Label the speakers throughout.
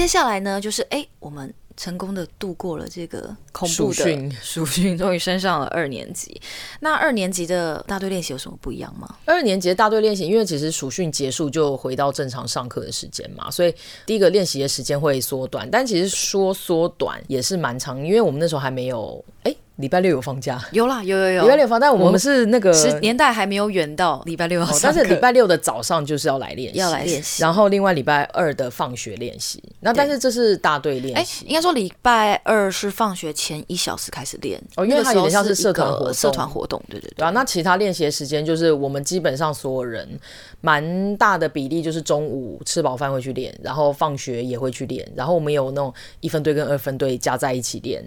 Speaker 1: 接下来呢，就是哎，我们。成功的度过了这个恐怖的
Speaker 2: 暑
Speaker 1: 训，终于升上了二年级。那二年级的大队练习有什么不一样吗？
Speaker 2: 二年级的大队练习，因为其实暑训结束就回到正常上课的时间嘛，所以第一个练习的时间会缩短。但其实说缩短也是蛮长，因为我们那时候还没有哎。诶礼拜六有放假？
Speaker 1: 有啦，有有有。
Speaker 2: 礼拜六放假，但我们是那个
Speaker 1: 时年代还没有远到礼拜六
Speaker 2: 但是礼拜六的早上就是要来练习，
Speaker 1: 要来练习。
Speaker 2: 然后另外礼拜二的放学练习，那但是这是大队练习。哎，
Speaker 1: 应该说礼拜二是放学前一小时开始练
Speaker 2: 哦，因为它有点像是社团活动，
Speaker 1: 社团活动，对对对。
Speaker 2: 对啊，那其他练习的时间就是我们基本上所有人蛮大的比例就是中午吃饱饭会去练，然后放学也会去练，然后我们有那种一分队跟二分队加在一起练。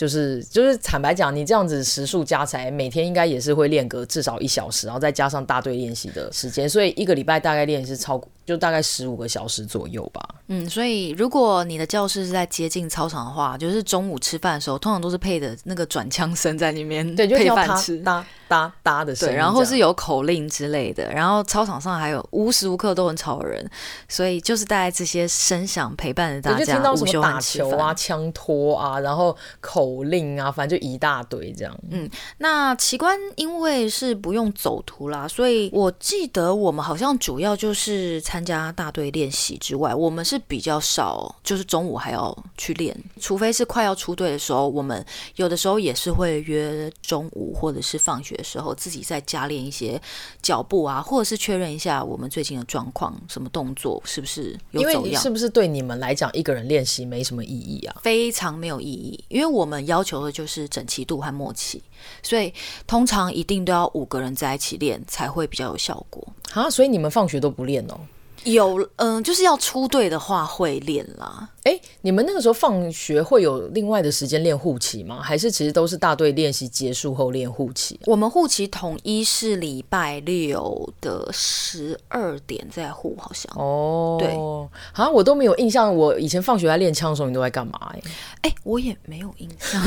Speaker 2: 就是就是坦白讲，你这样子时速加起来，每天应该也是会练个至少一小时，然后再加上大队练习的时间，所以一个礼拜大概练是超过。就大概十五个小时左右吧。
Speaker 1: 嗯，所以如果你的教室是在接近操场的话，就是中午吃饭的时候，通常都是配的那个转枪声在里面，
Speaker 2: 对，就
Speaker 1: 配饭吃，
Speaker 2: 哒哒哒的声音。
Speaker 1: 对，然后是有口令之类的，然后操场上还有无时无刻都很吵人，所以就是大概这些声响陪伴着大家。
Speaker 2: 就听到什么打球啊、枪托啊，然后口令啊，反正就一大堆这样。
Speaker 1: 嗯，那奇观因为是不用走图啦，所以我记得我们好像主要就是参加大队练习之外，我们是比较少，就是中午还要去练，除非是快要出队的时候，我们有的时候也是会约中午或者是放学的时候自己在家练一些脚步啊，或者是确认一下我们最近的状况，什么动作是不是有走样？
Speaker 2: 是不是对你们来讲一个人练习没什么意义啊？
Speaker 1: 非常没有意义，因为我们要求的就是整齐度和默契，所以通常一定都要五个人在一起练才会比较有效果
Speaker 2: 啊。所以你们放学都不练哦？
Speaker 1: 有，嗯，就是要出队的话会练啦。
Speaker 2: 哎，你们那个时候放学会有另外的时间练护旗吗？还是其实都是大队练习结束后练护旗？
Speaker 1: 我们护旗统一是礼拜六的十二点在护，好像。
Speaker 2: 哦，对，好像我都没有印象。我以前放学在练枪的时候，你都在干嘛？哎，
Speaker 1: 哎，我也没有印象，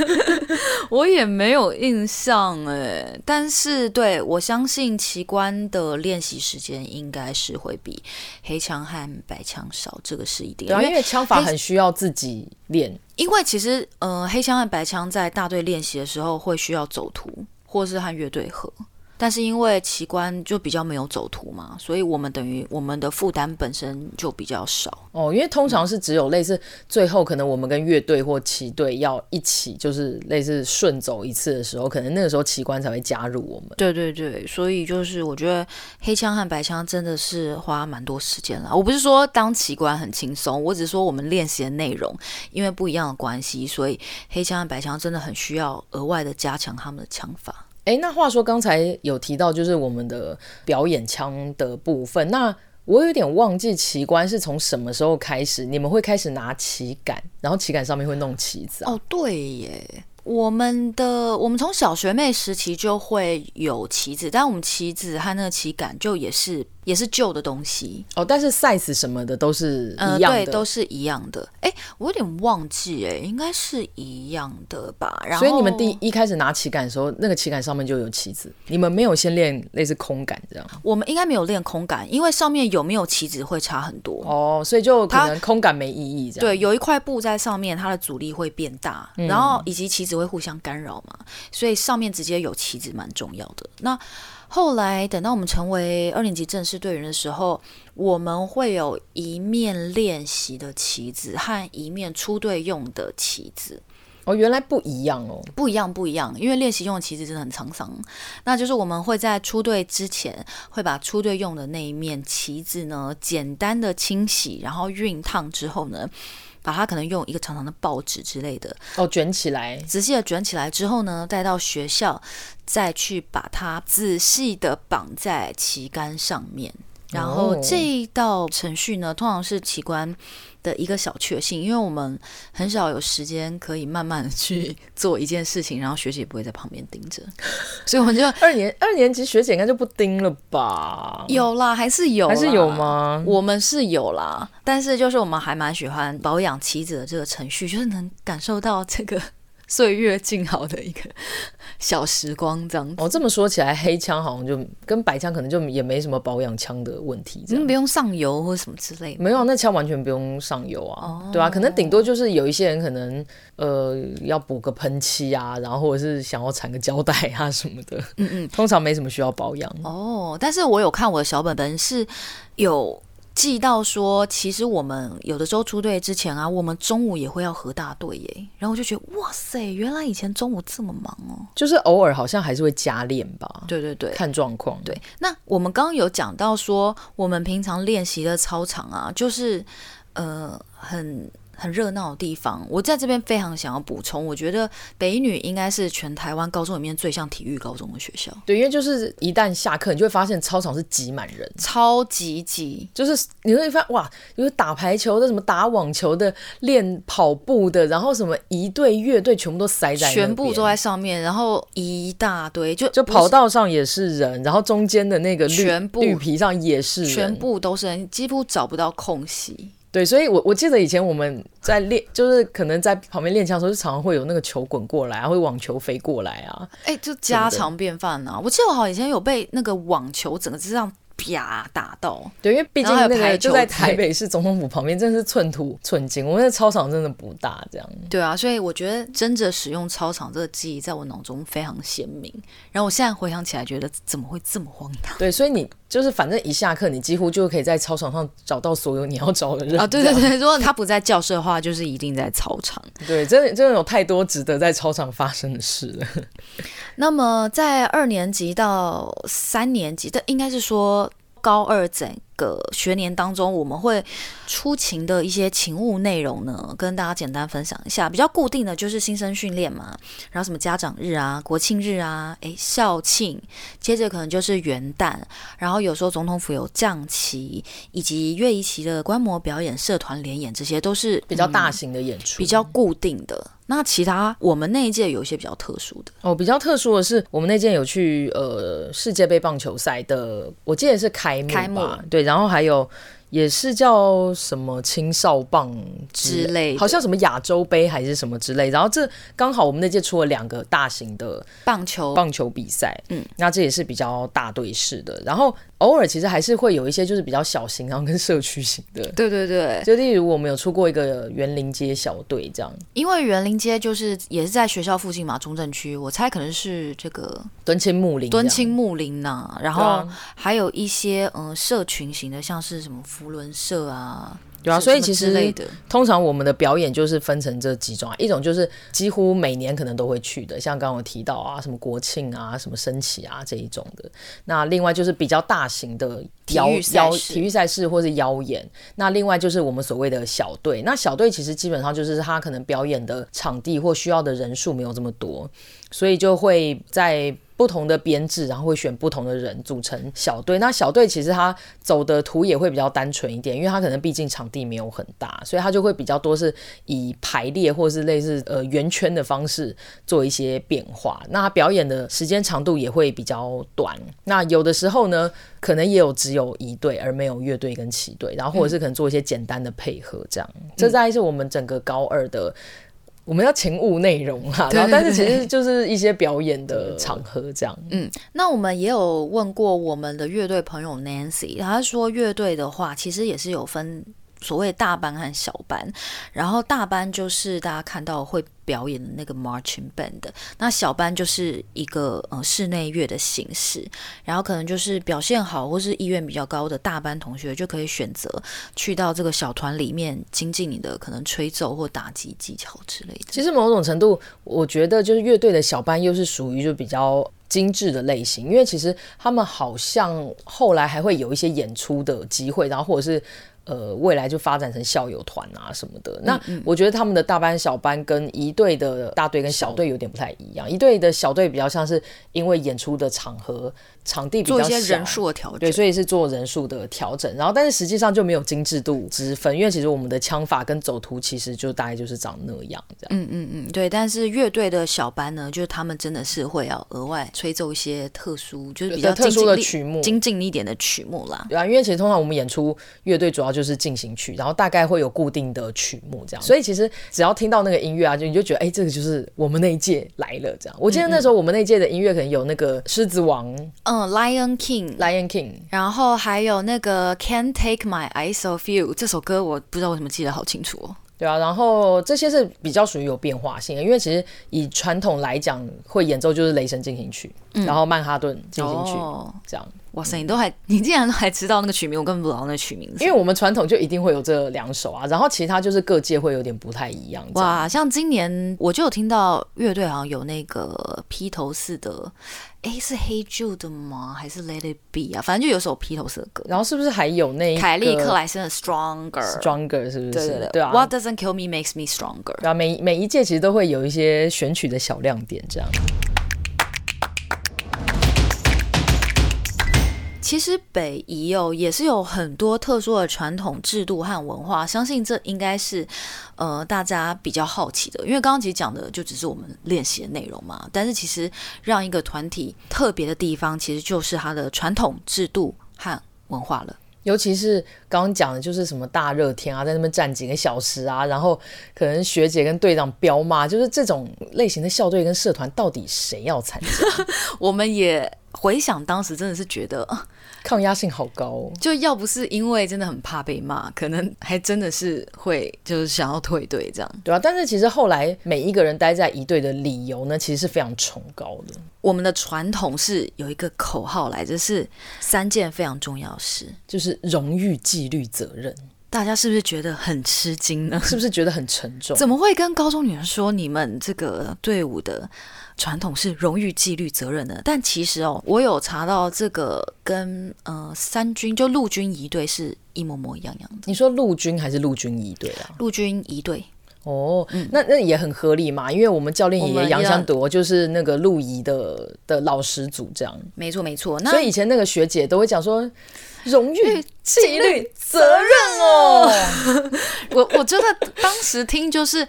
Speaker 1: 我也没有印象。哎，但是对，我相信奇观的练习时间应该是会比黑枪和白枪少，这个是一定的。
Speaker 2: 因为枪法很需要自己练，
Speaker 1: 因为其实，呃，黑枪和白枪在大队练习的时候会需要走图，或是和乐队合。但是因为奇观就比较没有走图嘛，所以我们等于我们的负担本身就比较少
Speaker 2: 哦。因为通常是只有类似最后可能我们跟乐队或旗队要一起，就是类似顺走一次的时候，可能那个时候奇观才会加入我们。
Speaker 1: 对对对，所以就是我觉得黑枪和白枪真的是花蛮多时间了。我不是说当奇观很轻松，我只是说我们练习的内容因为不一样的关系，所以黑枪和白枪真的很需要额外的加强他们的枪法。
Speaker 2: 哎，那话说刚才有提到就是我们的表演腔的部分，那我有点忘记奇观是从什么时候开始，你们会开始拿旗杆，然后旗杆上面会弄旗子啊？
Speaker 1: 哦，对耶。我们的我们从小学妹时期就会有旗子，但我们旗子和那个旗杆就也是也是旧的东西
Speaker 2: 哦。但是 size 什么的都是一样的，
Speaker 1: 呃、对，都是一样的。哎，我有点忘记，哎，应该是一样的吧。然后，
Speaker 2: 所以你们第一开始拿旗杆的时候，那个旗杆上面就有旗子，你们没有先练类似空杆这样？
Speaker 1: 我们应该没有练空杆，因为上面有没有旗子会差很多
Speaker 2: 哦，所以就可能空杆没意义这样。
Speaker 1: 对，有一块布在上面，它的阻力会变大，嗯、然后以及旗子。会互相干扰嘛，所以上面直接有旗子蛮重要的。那后来等到我们成为二年级正式队员的时候，我们会有一面练习的旗子和一面出队用的旗子。
Speaker 2: 哦，原来不一样哦，
Speaker 1: 不一样不一样，因为练习用的旗子真的很沧桑。那就是我们会在出队之前，会把出队用的那一面旗子呢，简单的清洗，然后熨烫之后呢。把它可能用一个长长的报纸之类的
Speaker 2: 哦，卷起来，
Speaker 1: 仔细的卷起来之后呢，带到学校，再去把它仔细的绑在旗杆上面。然后这一道程序呢，通常是奇观的一个小确幸，因为我们很少有时间可以慢慢的去做一件事情，然后学姐也不会在旁边盯着，所以我们就
Speaker 2: 二年二年级学姐应该就不盯了吧？
Speaker 1: 有啦，还是有，
Speaker 2: 还是有吗？
Speaker 1: 我们是有啦，但是就是我们还蛮喜欢保养棋子的这个程序，就是能感受到这个岁月静好的一个小时光，这样子。
Speaker 2: 哦，这么说起来，黑枪好像就跟白枪可能就也没什么保养枪的问题，这样、
Speaker 1: 嗯、不用上油或什么之类的。
Speaker 2: 没有，那枪完全不用上油啊，
Speaker 1: 哦、
Speaker 2: 对啊，可能顶多就是有一些人可能呃要补个喷漆啊，然后或者是想要缠个胶带啊什么的。嗯嗯，通常没什么需要保养。
Speaker 1: 哦，但是我有看我的小本本是有。记到说，其实我们有的时候出队之前啊，我们中午也会要合大队耶。然后我就觉得，哇塞，原来以前中午这么忙哦。
Speaker 2: 就是偶尔好像还是会加练吧。
Speaker 1: 对对对，
Speaker 2: 看状况。
Speaker 1: 对，那我们刚刚有讲到说，我们平常练习的操场啊，就是呃很。很热闹的地方，我在这边非常想要补充，我觉得北女应该是全台湾高中里面最像体育高中的学校。
Speaker 2: 对，因为就是一旦下课，你就会发现操场是挤满人，
Speaker 1: 超级挤，
Speaker 2: 就是你会发现哇，有打排球的，什么打网球的，练跑步的，然后什么一队、乐队，全部都塞在，
Speaker 1: 全部都在上面，然后一大堆，就
Speaker 2: 就跑道上也是人，然后中间的那个绿
Speaker 1: 全部
Speaker 2: 绿皮上也是人，
Speaker 1: 全部都是人，几乎找不到空隙。
Speaker 2: 对，所以我，我我记得以前我们在练，就是可能在旁边练枪的时候，就常常会有那个球滚过来啊，会网球飞过来啊，
Speaker 1: 哎、欸，就家常便饭啊。我记得我好像以前有被那个网球整个是这样。啪打到，
Speaker 2: 对，因为毕竟那个就在台北市总统府旁边，真的是寸土寸金。我们的操场真的不大，这样。
Speaker 1: 对啊，所以我觉得真的使用操场这个记忆在我脑中非常鲜明。然后我现在回想起来，觉得怎么会这么荒唐？
Speaker 2: 对，所以你就是反正一下课，你几乎就可以在操场上找到所有你要找的人
Speaker 1: 啊。对对对，如果他不在教室的话，就是一定在操场。
Speaker 2: 对，真的真的有太多值得在操场发生的事了。
Speaker 1: 那么在二年级到三年级但，应该是说。高二整个学年当中，我们会出勤的一些勤务内容呢，跟大家简单分享一下。比较固定的就是新生训练嘛，然后什么家长日啊、国庆日啊、诶校庆，接着可能就是元旦，然后有时候总统府有降旗，以及乐仪旗的观摩表演、社团联演，这些都是
Speaker 2: 比较大型的演出，
Speaker 1: 比较固定的。那其他我们那一届有一些比较特殊的
Speaker 2: 哦，比较特殊的是我们那届有去呃世界杯棒球赛的，我记得是开开幕，对，然后还有。也是叫什么青少棒之类，之类，好像什么亚洲杯还是什么之类。然后这刚好我们那届出了两个大型的
Speaker 1: 棒球
Speaker 2: 棒球比赛，嗯，那这也是比较大队式的。然后偶尔其实还是会有一些就是比较小型，然后跟社区型的。
Speaker 1: 对对对，
Speaker 2: 就例如我们有出过一个园林街小队这样，
Speaker 1: 因为园林街就是也是在学校附近嘛，中正区，我猜可能是这个
Speaker 2: 敦亲木林，
Speaker 1: 敦亲木林呐。然后还有一些嗯社群型的，像是什么。福伦社啊，
Speaker 2: 对啊，所以其实通常我们的表演就是分成这几种啊，一种就是几乎每年可能都会去的，像刚刚我提到啊，什么国庆啊，什么升旗啊这一种的。那另外就是比较大型的邀邀体育赛事或是邀演。那另外就是我们所谓的小队，那小队其实基本上就是他可能表演的场地或需要的人数没有这么多，所以就会在。不同的编制，然后会选不同的人组成小队。那小队其实他走的图也会比较单纯一点，因为他可能毕竟场地没有很大，所以他就会比较多是以排列或是类似呃圆圈的方式做一些变化。那他表演的时间长度也会比较短。那有的时候呢，可能也有只有一队而没有乐队跟旗队，然后或者是可能做一些简单的配合这样。这在是我们整个高二的。我们要勤务内容哈，然后但是其实就是一些表演的场合这样。
Speaker 1: 嗯，那我们也有问过我们的乐队朋友 Nancy，他说乐队的话其实也是有分。所谓大班和小班，然后大班就是大家看到会表演的那个 marching band，那小班就是一个呃室内乐的形式，然后可能就是表现好或是意愿比较高的大班同学就可以选择去到这个小团里面精进你的可能吹奏或打击技巧之类的。
Speaker 2: 其实某种程度，我觉得就是乐队的小班又是属于就比较精致的类型，因为其实他们好像后来还会有一些演出的机会，然后或者是。呃，未来就发展成校友团啊什么的。那我觉得他们的大班、小班跟一队的大队跟小队有点不太一样。一队的小队比较像是因为演出的场合场地比较小，
Speaker 1: 做一些人数的调整，
Speaker 2: 对，所以是做人数的调整。然后，但是实际上就没有精致度之分，因为其实我们的枪法跟走图其实就大概就是长那样这样。
Speaker 1: 嗯嗯嗯，对。但是乐队的小班呢，就是他们真的是会要额外吹奏一些特殊，就是比较
Speaker 2: 特殊的曲目，
Speaker 1: 精进一点的曲目啦。
Speaker 2: 对啊，因为其实通常我们演出乐队主要就是进行曲，然后大概会有固定的曲目这样。所以其实只要听到那个音乐啊，就你就觉得哎，这个就是我们那一届来了这样。我记得那时候我们那一届的音乐可能有那个《狮子王》，
Speaker 1: 嗯，《Lion King》，《
Speaker 2: Lion King》，
Speaker 1: 然后还有那个《Can't Take My Eyes Off You》这首歌，我不知道为什么记得好清楚哦。
Speaker 2: 对啊，然后这些是比较属于有变化性的，因为其实以传统来讲，会演奏就是《雷神进行曲》，嗯，然后《曼哈顿进行曲》哦，这样。
Speaker 1: 哇塞，你都还，你竟然都还知道那个曲名，我根本不知道那个曲名。
Speaker 2: 因为我们传统就一定会有这两首啊，然后其他就是各界会有点不太一样。
Speaker 1: 哇，像今年我就有听到乐队好像有那个披头士的，哎，是 Hey Jude 吗？还是 Let It Be 啊？反正就有首披头士的歌。
Speaker 2: 然后是不是还有那
Speaker 1: 凯利克莱森的 Stronger？Stronger
Speaker 2: 是不是？
Speaker 1: 对对对，
Speaker 2: 对啊。
Speaker 1: What doesn't kill me makes me stronger。
Speaker 2: 然后每每一届其实都会有一些选曲的小亮点，这样。
Speaker 1: 其实北宜哦也是有很多特殊的传统制度和文化，相信这应该是呃大家比较好奇的，因为刚刚其实讲的就只是我们练习的内容嘛。但是其实让一个团体特别的地方，其实就是它的传统制度和文化了。
Speaker 2: 尤其是刚刚讲的，就是什么大热天啊，在那边站几个小时啊，然后可能学姐跟队长彪骂，就是这种类型的校队跟社团，到底谁要参加？
Speaker 1: 我们也。回想当时，真的是觉得
Speaker 2: 抗压性好高哦。
Speaker 1: 就要不是因为真的很怕被骂，可能还真的是会就是想要退队这样。
Speaker 2: 对啊，但是其实后来每一个人待在一队的理由呢，其实是非常崇高的。
Speaker 1: 我们的传统是有一个口号来着，是三件非常重要的事，
Speaker 2: 就是荣誉、纪律、责任。
Speaker 1: 大家是不是觉得很吃惊呢？
Speaker 2: 是不是觉得很沉重？
Speaker 1: 怎么会跟高中女生说你们这个队伍的传统是荣誉、纪律、责任的？但其实哦，我有查到这个跟呃三军就陆军一队是一模模一样样的。
Speaker 2: 你说陆军还是陆军一队啊？
Speaker 1: 陆军一队。
Speaker 2: 哦，嗯、那那也很合理嘛，因为我们教练爷爷杨相铎就是那个陆仪的的老师祖这样。
Speaker 1: 没错没错，
Speaker 2: 所以以前那个学姐都会讲说。荣誉、纪律、责任哦，
Speaker 1: 我我觉得当时听就是。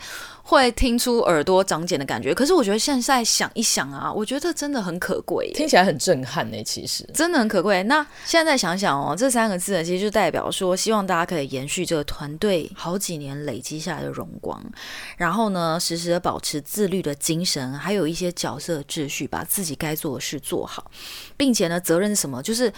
Speaker 1: 会听出耳朵长茧的感觉，可是我觉得现在想一想啊，我觉得真的很可贵，
Speaker 2: 听起来很震撼呢。其实
Speaker 1: 真的很可贵。那现在想想哦，这三个字呢，其实就代表说，希望大家可以延续这个团队好几年累积下来的荣光，然后呢，时时的保持自律的精神，还有一些角色秩序，把自己该做的事做好，并且呢，责任是什么？就是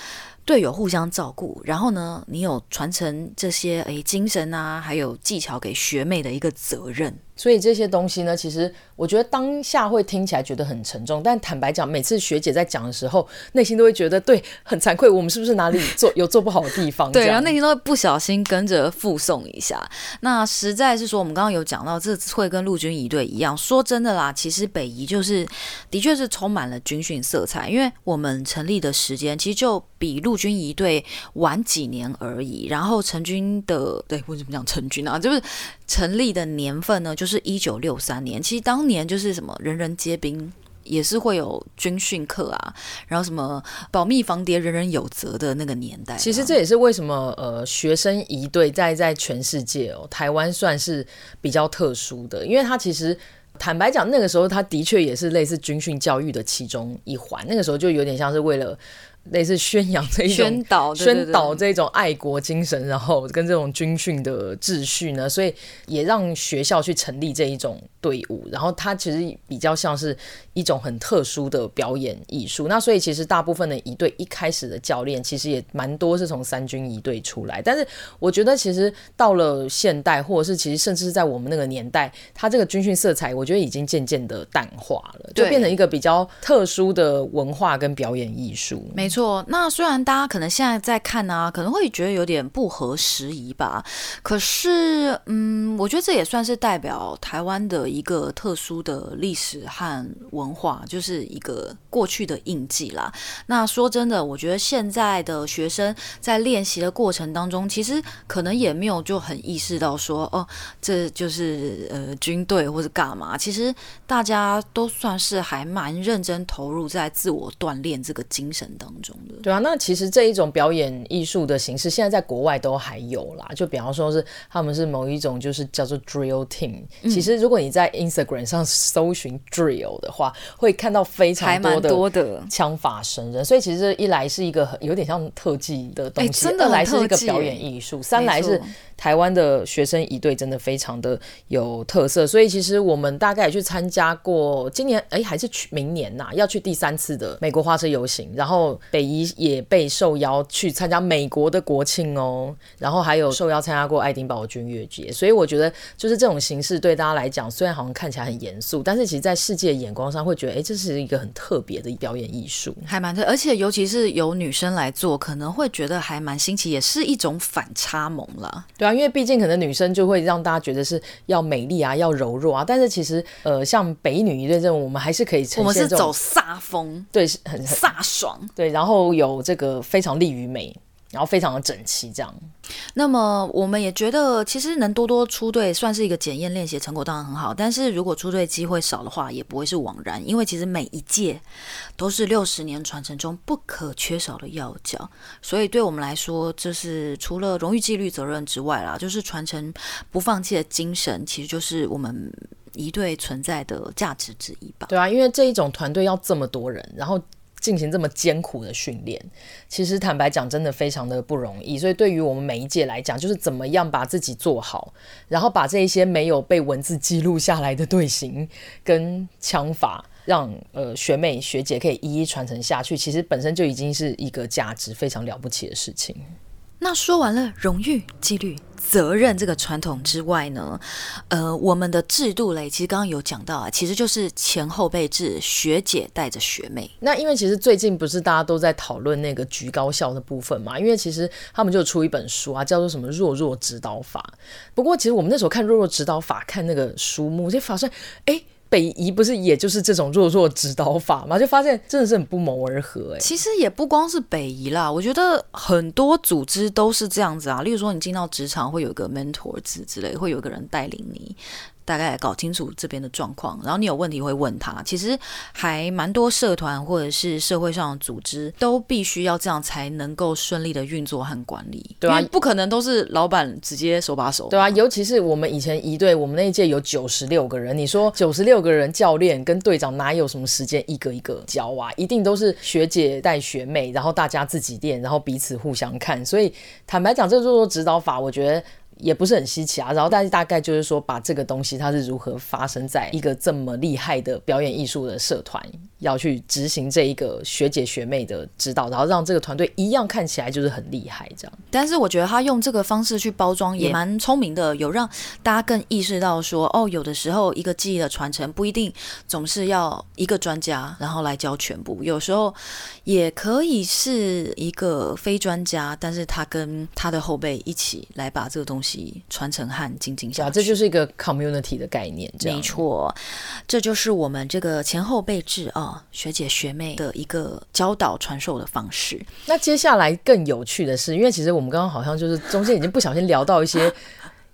Speaker 1: 队友互相照顾，然后呢，你有传承这些诶精神啊，还有技巧给学妹的一个责任。
Speaker 2: 所以这些东西呢，其实我觉得当下会听起来觉得很沉重，但坦白讲，每次学姐在讲的时候，内心都会觉得对，很惭愧，我们是不是哪里做有做不好的地方？
Speaker 1: 对，然后内心都会不小心跟着附送一下。那实在是说，我们刚刚有讲到，这会跟陆军仪队一样。说真的啦，其实北仪就是的确是充满了军训色彩，因为我们成立的时间其实就比陆军仪队晚几年而已。然后成军的，对，为什么讲成军啊？就是成立的年份呢，就是。是一九六三年，其实当年就是什么人人皆兵，也是会有军训课啊，然后什么保密防谍，人人有责的那个年代。
Speaker 2: 其实这也是为什么呃，学生仪队在在全世界哦，台湾算是比较特殊的，因为他其实坦白讲，那个时候他的确也是类似军训教育的其中一环，那个时候就有点像是为了。类似宣扬这一种
Speaker 1: 宣导，
Speaker 2: 宣导这种爱国精神，然后跟这种军训的秩序呢，所以也让学校去成立这一种队伍。然后它其实比较像是一种很特殊的表演艺术。那所以其实大部分的一队一开始的教练其实也蛮多是从三军一队出来。但是我觉得其实到了现代，或者是其实甚至是在我们那个年代，它这个军训色彩，我觉得已经渐渐的淡化了，就变成一个比较特殊的文化跟表演艺术。
Speaker 1: 没错。错，那虽然大家可能现在在看呢、啊，可能会觉得有点不合时宜吧。可是，嗯，我觉得这也算是代表台湾的一个特殊的历史和文化，就是一个过去的印记啦。那说真的，我觉得现在的学生在练习的过程当中，其实可能也没有就很意识到说，哦，这就是呃军队或者干嘛。其实大家都算是还蛮认真投入在自我锻炼这个精神当中的。
Speaker 2: 对啊，那其实这一种表演艺术的形式，现在在国外都还有啦。就比方说是他们是某一种就是叫做 drill team。其实如果你在 Instagram 上搜寻 drill 的话，会看到非常多的枪法神人。所以其实一来是一个很有点像特技的东西，二来是一个表演艺术，三来是。台湾的学生一队真的非常的有特色，所以其实我们大概也去参加过，今年哎还是去明年呐、啊，要去第三次的美国花车游行，然后北一也被受邀去参加美国的国庆哦，然后还有受邀参加过爱丁堡军乐节，所以我觉得就是这种形式对大家来讲，虽然好像看起来很严肃，但是其实在世界眼光上会觉得，哎，这是一个很特别的表演艺术，
Speaker 1: 还蛮特，而且尤其是由女生来做，可能会觉得还蛮新奇，也是一种反差萌了，
Speaker 2: 对啊。因为毕竟可能女生就会让大家觉得是要美丽啊，要柔弱啊，但是其实呃，像北女一队这种，我们还是可以呈现这种，
Speaker 1: 我们是走飒风，
Speaker 2: 对，很
Speaker 1: 飒爽，
Speaker 2: 对，然后有这个非常利于美。然后非常的整齐，这样。
Speaker 1: 那么我们也觉得，其实能多多出队，算是一个检验练习成果，当然很好。但是如果出队机会少的话，也不会是枉然，因为其实每一届都是六十年传承中不可缺少的要角。所以对我们来说，就是除了荣誉、纪律、责任之外啦，就是传承不放弃的精神，其实就是我们一队存在的价值之一吧。
Speaker 2: 对啊，因为这一种团队要这么多人，然后。进行这么艰苦的训练，其实坦白讲，真的非常的不容易。所以对于我们每一届来讲，就是怎么样把自己做好，然后把这一些没有被文字记录下来的队形跟枪法，让呃学妹学姐可以一一传承下去，其实本身就已经是一个价值非常了不起的事情。
Speaker 1: 那说完了荣誉、纪律、责任这个传统之外呢，呃，我们的制度嘞，其实刚刚有讲到啊，其实就是前后辈制，学姐带着学妹。
Speaker 2: 那因为其实最近不是大家都在讨论那个局高校的部分嘛？因为其实他们就出一本书啊，叫做什么“弱弱指导法”。不过其实我们那时候看“弱弱指导法”，看那个书目，就发现，哎。北移不是也就是这种弱弱指导法吗？就发现真的是很不谋而合哎。
Speaker 1: 其实也不光是北移啦，我觉得很多组织都是这样子啊。例如说，你进到职场会有个 mentor 之之类，会有个人带领你。大概搞清楚这边的状况，然后你有问题会问他。其实还蛮多社团或者是社会上的组织都必须要这样才能够顺利的运作和管理，对啊，不可能都是老板直接手把手，
Speaker 2: 对啊。尤其是我们以前一队，我们那一届有九十六个人，你说九十六个人教练跟队长哪有什么时间一个一个教啊？一定都是学姐带学妹，然后大家自己练，然后彼此互相看。所以坦白讲，这个弱弱指导法，我觉得。也不是很稀奇啊，然后但是大概就是说，把这个东西它是如何发生在一个这么厉害的表演艺术的社团，要去执行这一个学姐学妹的指导，然后让这个团队一样看起来就是很厉害这样。
Speaker 1: 但是我觉得他用这个方式去包装也蛮聪明的，有让大家更意识到说，哦，有的时候一个技艺的传承不一定总是要一个专家然后来教全部，有时候也可以是一个非专家，但是他跟他的后辈一起来把这个东西。传承和精进下去，
Speaker 2: 啊这就是一个 community 的概念。
Speaker 1: 没错，这就是我们这个前后辈制啊、学姐学妹的一个教导传授的方式。
Speaker 2: 那接下来更有趣的是，因为其实我们刚刚好像就是中间已经不小心聊到一些。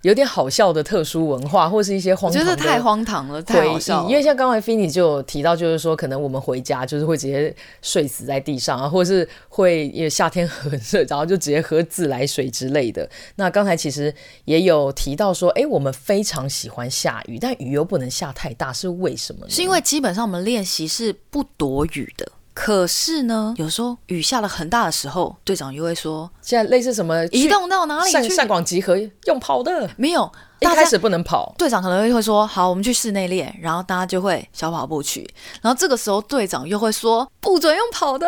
Speaker 2: 有点好笑的特殊文化，或是一些荒唐的，
Speaker 1: 就是太荒唐了，太好笑了。
Speaker 2: 因为像刚才 Finny 就有提到，就是说可能我们回家就是会直接睡死在地上啊，或者是会因为夏天很热，然后就直接喝自来水之类的。那刚才其实也有提到说，哎，我们非常喜欢下雨，但雨又不能下太大，是为什么呢？
Speaker 1: 是因为基本上我们练习是不躲雨的。可是呢，有时候雨下了很大的时候，队长又会说：“
Speaker 2: 现在类似什么
Speaker 1: 移动到哪里去？
Speaker 2: 上广集合用跑的
Speaker 1: 没有。”
Speaker 2: 一开始不能跑，
Speaker 1: 队长可能会说：“好，我们去室内练。”然后大家就会小跑步去。然后这个时候队长又会说：“不准用跑的。”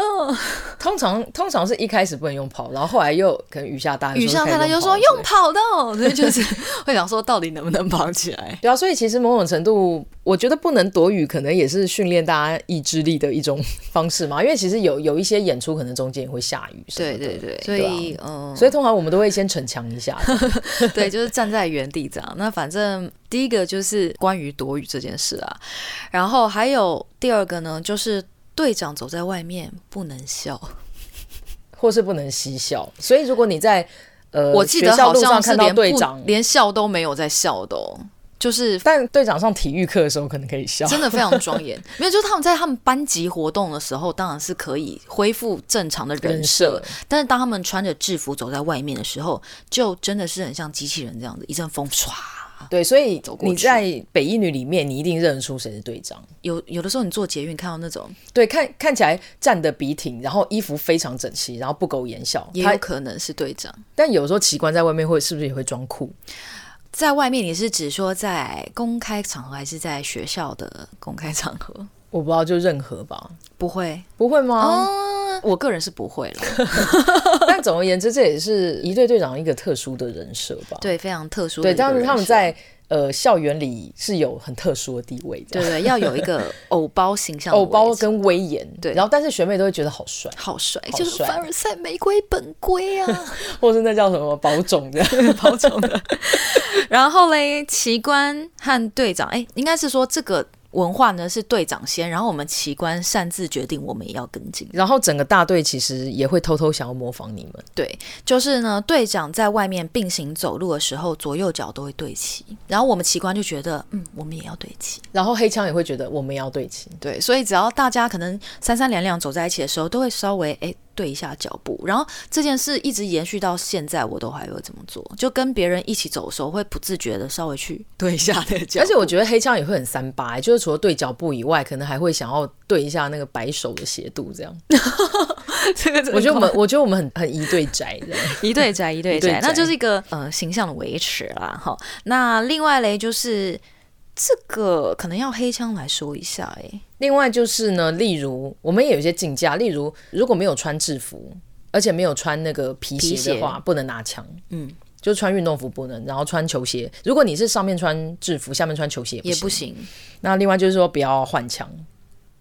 Speaker 2: 通常通常是一开始不能用跑，然后后来又可能雨下大，
Speaker 1: 雨下大了又说用跑的，所以就是 会想说到底能不能跑起来？
Speaker 2: 对啊，所以其实某种程度，我觉得不能躲雨，可能也是训练大家意志力的一种方式嘛。因为其实有有一些演出可能中间也会下雨，
Speaker 1: 对对对，所以嗯，
Speaker 2: 所以通常我们都会先逞强一下，
Speaker 1: 对，就是站在原地。这样。那反正第一个就是关于躲雨这件事啊，然后还有第二个呢，就是队长走在外面不能笑，
Speaker 2: 或是不能嬉笑。所以如果你在呃，
Speaker 1: 我记得好像是连
Speaker 2: 队长
Speaker 1: 连笑都没有在笑的哦。就是，
Speaker 2: 但队长上体育课的时候可能可以笑，
Speaker 1: 真的非常庄严。没有，就是他们在他们班级活动的时候，当然是可以恢复正常的人设。人设。但是当他们穿着制服走在外面的时候，就真的是很像机器人这样子，一阵风唰。
Speaker 2: 对，所以你在北一女里面，你一定认得出谁是队长。
Speaker 1: 有有的时候你坐捷运看到那种，
Speaker 2: 对，看看起来站得笔挺，然后衣服非常整齐，然后不苟言笑，
Speaker 1: 也有可能是队长。
Speaker 2: 但有时候奇观在外面会是不是也会装酷？
Speaker 1: 在外面，你是指说在公开场合，还是在学校的公开场合？
Speaker 2: 我不知道，就任何吧。
Speaker 1: 不会，
Speaker 2: 不会吗？
Speaker 1: 哦，我个人是不会了。
Speaker 2: 但总而言之，这也是一队队长一个特殊的人设吧？
Speaker 1: 对，非常特殊。
Speaker 2: 对，但是他们在。呃，校园里是有很特殊的地位的，
Speaker 1: 对对，要有一个 偶包形象，
Speaker 2: 偶包跟威严，
Speaker 1: 对。
Speaker 2: 然后，但是学妹都会觉得好帅，
Speaker 1: 好帅，就是凡尔赛玫瑰本龟啊，
Speaker 2: 或是那叫什么宝塚的
Speaker 1: 宝塚的。然后嘞，奇观和队长，哎，应该是说这个。文化呢是队长先，然后我们旗官擅自决定，我们也要跟进，
Speaker 2: 然后整个大队其实也会偷偷想要模仿你们。
Speaker 1: 对，就是呢，队长在外面并行走路的时候，左右脚都会对齐，然后我们旗官就觉得，嗯，我们也要对齐，
Speaker 2: 然后黑枪也会觉得我们也要对齐。
Speaker 1: 对，所以只要大家可能三三两两走在一起的时候，都会稍微哎。对一下脚步，然后这件事一直延续到现在，我都还会这么做。就跟别人一起走的时候，会不自觉的稍微去 对一下那个脚。
Speaker 2: 而且我觉得黑枪也会很三八，就是除了对脚步以外，可能还会想要对一下那个摆手的斜度，这样。这个我觉得我们，我觉得我们很很一对宅，这样
Speaker 1: 仪队宅，一对宅，那就是一个呃形象的维持啦。哈，那另外嘞，就是这个可能要黑枪来说一下，哎。
Speaker 2: 另外就是呢，例如我们也有一些竞价，例如如果没有穿制服，而且没有穿那个皮鞋的话，不能拿枪。嗯，就穿运动服不能，然后穿球鞋。如果你是上面穿制服，下面穿球鞋不，
Speaker 1: 也不行。
Speaker 2: 那另外就是说不要换枪，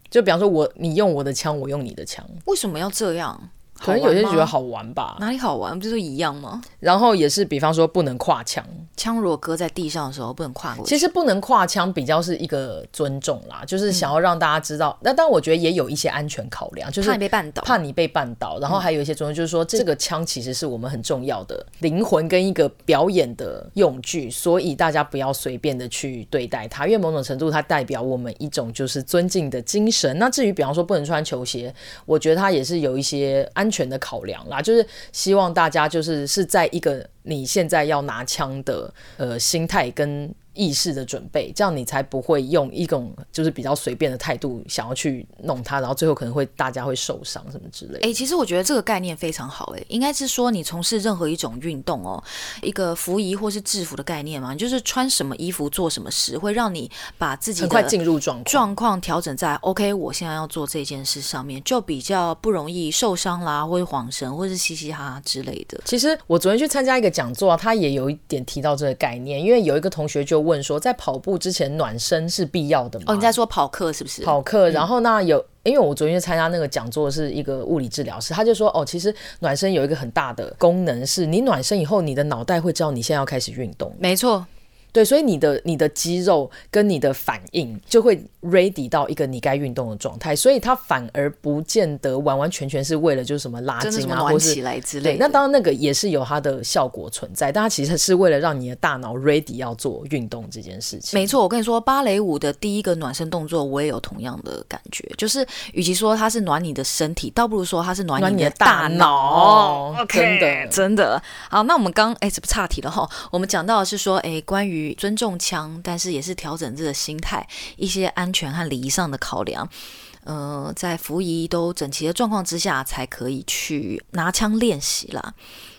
Speaker 2: 就比方说我你用我的枪，我用你的枪，
Speaker 1: 为什么要这样？
Speaker 2: 可能有些人觉得好玩吧？
Speaker 1: 哪里好玩？不就是一样吗？
Speaker 2: 然后也是，比方说不能跨枪，
Speaker 1: 枪如果搁在地上的时候不能跨过去。
Speaker 2: 其实不能跨枪比较是一个尊重啦，就是想要让大家知道。那当然，我觉得也有一些安全考量，就是
Speaker 1: 怕你被绊倒，
Speaker 2: 怕你被绊倒。然后还有一些尊重，就是说这个枪其实是我们很重要的灵魂跟一个表演的用具，所以大家不要随便的去对待它，因为某种程度它代表我们一种就是尊敬的精神。那至于比方说不能穿球鞋，我觉得它也是有一些安安全的考量。啦，就是希望大家就是是在一个你现在要拿枪的呃心态跟。意识的准备，这样你才不会用一种就是比较随便的态度想要去弄它，然后最后可能会大家会受伤什么之类的。
Speaker 1: 哎、欸，其实我觉得这个概念非常好、欸，哎，应该是说你从事任何一种运动哦，一个服仪或是制服的概念嘛，就是穿什么衣服做什么事，会让你把自己
Speaker 2: 很快进入状况，
Speaker 1: 状况调整在 OK，我现在要做这件事上面，就比较不容易受伤啦，或者晃神，或是嘻嘻哈哈之类的。
Speaker 2: 其实我昨天去参加一个讲座啊，他也有一点提到这个概念，因为有一个同学就问说，在跑步之前暖身是必要的吗？
Speaker 1: 哦，你在说跑课是不是？
Speaker 2: 跑课，然后那有，因为我昨天参加那个讲座是一个物理治疗师，他就说，哦，其实暖身有一个很大的功能，是你暖身以后，你的脑袋会知道你现在要开始运动。
Speaker 1: 没错。
Speaker 2: 对，所以你的你的肌肉跟你的反应就会 ready 到一个你该运动的状态，所以它反而不见得完完全全是为了就是什么拉筋啊，或是
Speaker 1: 起来之类的。
Speaker 2: 对，那当然那个也是有它的效果存在，但它其实是为了让你的大脑 ready 要做运动这件事情。
Speaker 1: 没错，我跟你说，芭蕾舞的第一个暖身动作，我也有同样的感觉，就是与其说它是暖你的身体，倒不如说它是暖你的大
Speaker 2: 脑。真的，
Speaker 1: 真的。好，那我们刚哎，这不岔题了哈？我们讲到的是说，哎，关于尊重枪，但是也是调整自己的心态，一些安全和礼仪上的考量。呃，在服役都整齐的状况之下，才可以去拿枪练习啦。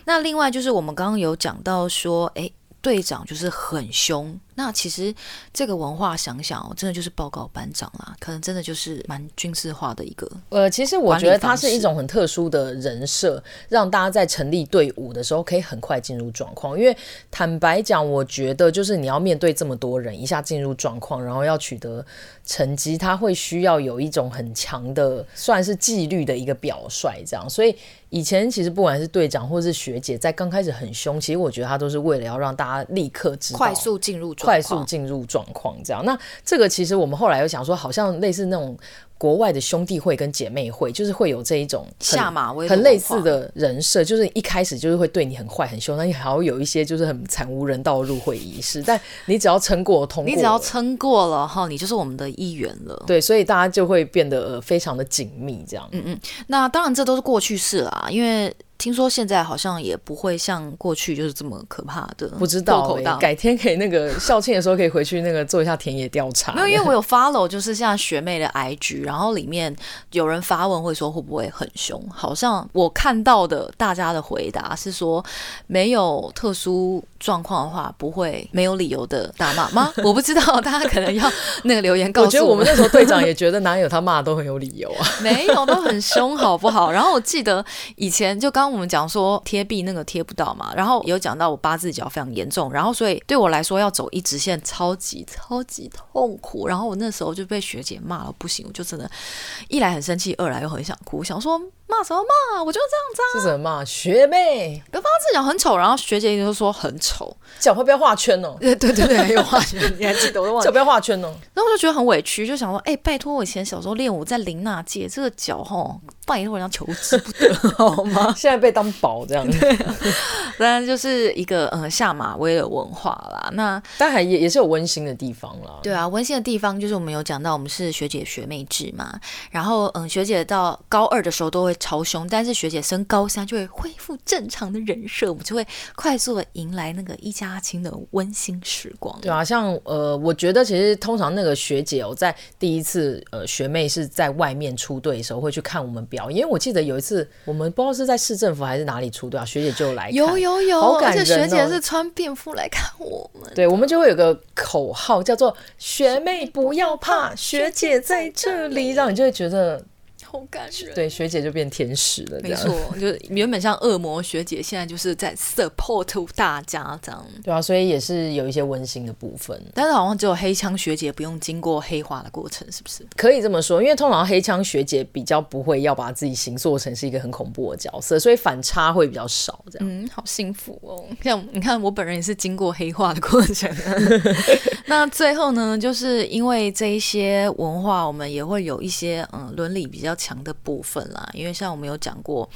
Speaker 1: 那另外就是我们刚刚有讲到说，诶，队长就是很凶。那其实这个文化想想哦，真的就是报告班长啦，可能真的就是蛮军事化的一个。
Speaker 2: 呃，其实我觉得它是一种很特殊的人设，让大家在成立队伍的时候可以很快进入状况。因为坦白讲，我觉得就是你要面对这么多人，一下进入状况，然后要取得成绩，他会需要有一种很强的算是纪律的一个表率，这样。所以以前其实不管是队长或是学姐，在刚开始很凶，其实我觉得他都是为了要让大家立刻知道，
Speaker 1: 快速进入状况。
Speaker 2: 快速进入状况，这样。那这个其实我们后来又想说，好像类似那种。国外的兄弟会跟姐妹会，就是会有这一种
Speaker 1: 下马威
Speaker 2: 很类似的人设，就是一开始就是会对你很坏很凶，那你还要有一些就是很惨无人道的入会仪式，但你只要撑过通过，
Speaker 1: 你只要撑过了哈，你就是我们的一员了。
Speaker 2: 对，所以大家就会变得非常的紧密，这样。
Speaker 1: 嗯嗯，那当然这都是过去式啦，因为。听说现在好像也不会像过去就是这么可怕的，
Speaker 2: 不知道、欸。改天可以那个校庆的时候可以回去那个做一下田野调查。
Speaker 1: 没有，因为我有 follow，就是像学妹的 IG，然后里面有人发问会说会不会很凶？好像我看到的大家的回答是说没有特殊状况的话不会没有理由的打骂吗？我不知道，大家可能要那个留言告诉我。
Speaker 2: 我觉得我们那时候队长也觉得哪有他骂都很有理由啊，
Speaker 1: 没有都很凶好不好？然后我记得以前就刚。我们讲说贴壁那个贴不到嘛，然后有讲到我八字脚非常严重，然后所以对我来说要走一直线超级超级痛苦，然后我那时候就被学姐骂了不行，我就真的，一来很生气，二来又很想哭，想说骂什么骂，我就这样子啊，
Speaker 2: 是什么骂学妹，
Speaker 1: 八字脚很丑，然后学姐就说很丑，
Speaker 2: 脚会不要画圈哦，
Speaker 1: 对对对对，有画圈，你还记得我都忘了，
Speaker 2: 脚不要画圈哦，
Speaker 1: 然后我就觉得很委屈，就想说，哎，拜托我以前小时候练舞在林娜界，这个脚吼。拜托人家求之不得，好吗？
Speaker 2: 现在被当宝这样子，对，
Speaker 1: 当然就是一个嗯下马威的文化啦。那
Speaker 2: 但还也也是有温馨的地方啦。
Speaker 1: 对啊，温馨的地方就是我们有讲到，我们是学姐学妹制嘛。然后嗯，学姐到高二的时候都会超凶，但是学姐升高三就会恢复正常的人设，我们就会快速的迎来那个一家亲的温馨时光。
Speaker 2: 对啊，像呃，我觉得其实通常那个学姐哦，在第一次呃学妹是在外面出队的时候，会去看我们表。因为我记得有一次，我们不知道是在市政府还是哪里出队啊，学姐就来看，
Speaker 1: 有有有，
Speaker 2: 好感人哦，
Speaker 1: 而且学姐是穿便服来看我们。
Speaker 2: 对，我们就会有个口号叫做“学妹不要怕，学姐在这里”，让你就会觉得。
Speaker 1: 好感人，
Speaker 2: 对，学姐就变天使了，
Speaker 1: 没错，就原本像恶魔学姐，现在就是在 support 大家这样，
Speaker 2: 对啊，所以也是有一些温馨的部分，
Speaker 1: 但是好像只有黑枪学姐不用经过黑化的过程，是不是？
Speaker 2: 可以这么说，因为通常黑枪学姐比较不会要把自己形塑成是一个很恐怖的角色，所以反差会比较少，这样。
Speaker 1: 嗯，好幸福哦，像你看，我本人也是经过黑化的过程。那最后呢，就是因为这一些文化，我们也会有一些嗯伦理比较强的部分啦，因为像我们有讲过。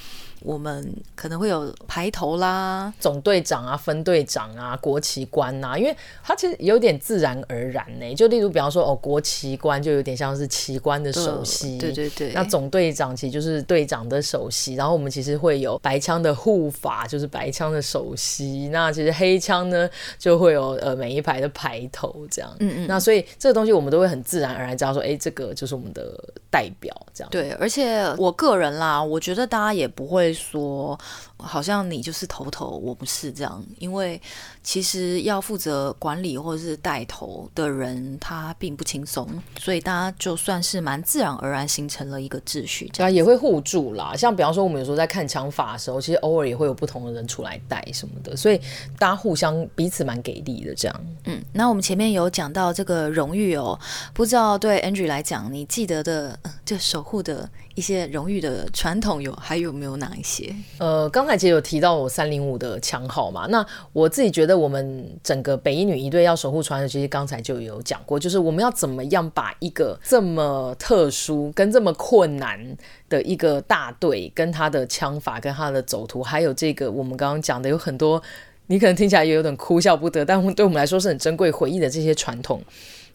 Speaker 1: 我们可能会有排头啦，
Speaker 2: 总队长啊、分队长啊、国旗官啊，因为它其实有点自然而然呢。就例如，比方说哦，国旗官就有点像是旗官的首席，
Speaker 1: 对对对。
Speaker 2: 那总队长其实就是队长的首席，然后我们其实会有白枪的护法，就是白枪的首席。那其实黑枪呢，就会有呃每一排的排头这样。嗯嗯。那所以这个东西我们都会很自然而然知道说，哎，这个就是我们的代表这样。
Speaker 1: 对，而且我个人啦，我觉得大家也不会。说好像你就是头头，我不是这样，因为其实要负责管理或者是带头的人，他并不轻松，所以大家就算是蛮自然而然形成了一个秩序，这样
Speaker 2: 也会互助啦。像比方说，我们有时候在看枪法的时候，其实偶尔也会有不同的人出来带什么的，所以大家互相彼此蛮给力的这样。
Speaker 1: 嗯，那我们前面有讲到这个荣誉哦，不知道对 Andrew 来讲，你记得的就守护的。一些荣誉的传统有还有没有哪一些？
Speaker 2: 呃，刚才其实有提到我三零五的枪号嘛，那我自己觉得我们整个北一女一队要守护传统，其实刚才就有讲过，就是我们要怎么样把一个这么特殊跟这么困难的一个大队，跟他的枪法、跟他的走图，还有这个我们刚刚讲的有很多，你可能听起来也有点哭笑不得，但对我们来说是很珍贵回忆的这些传统。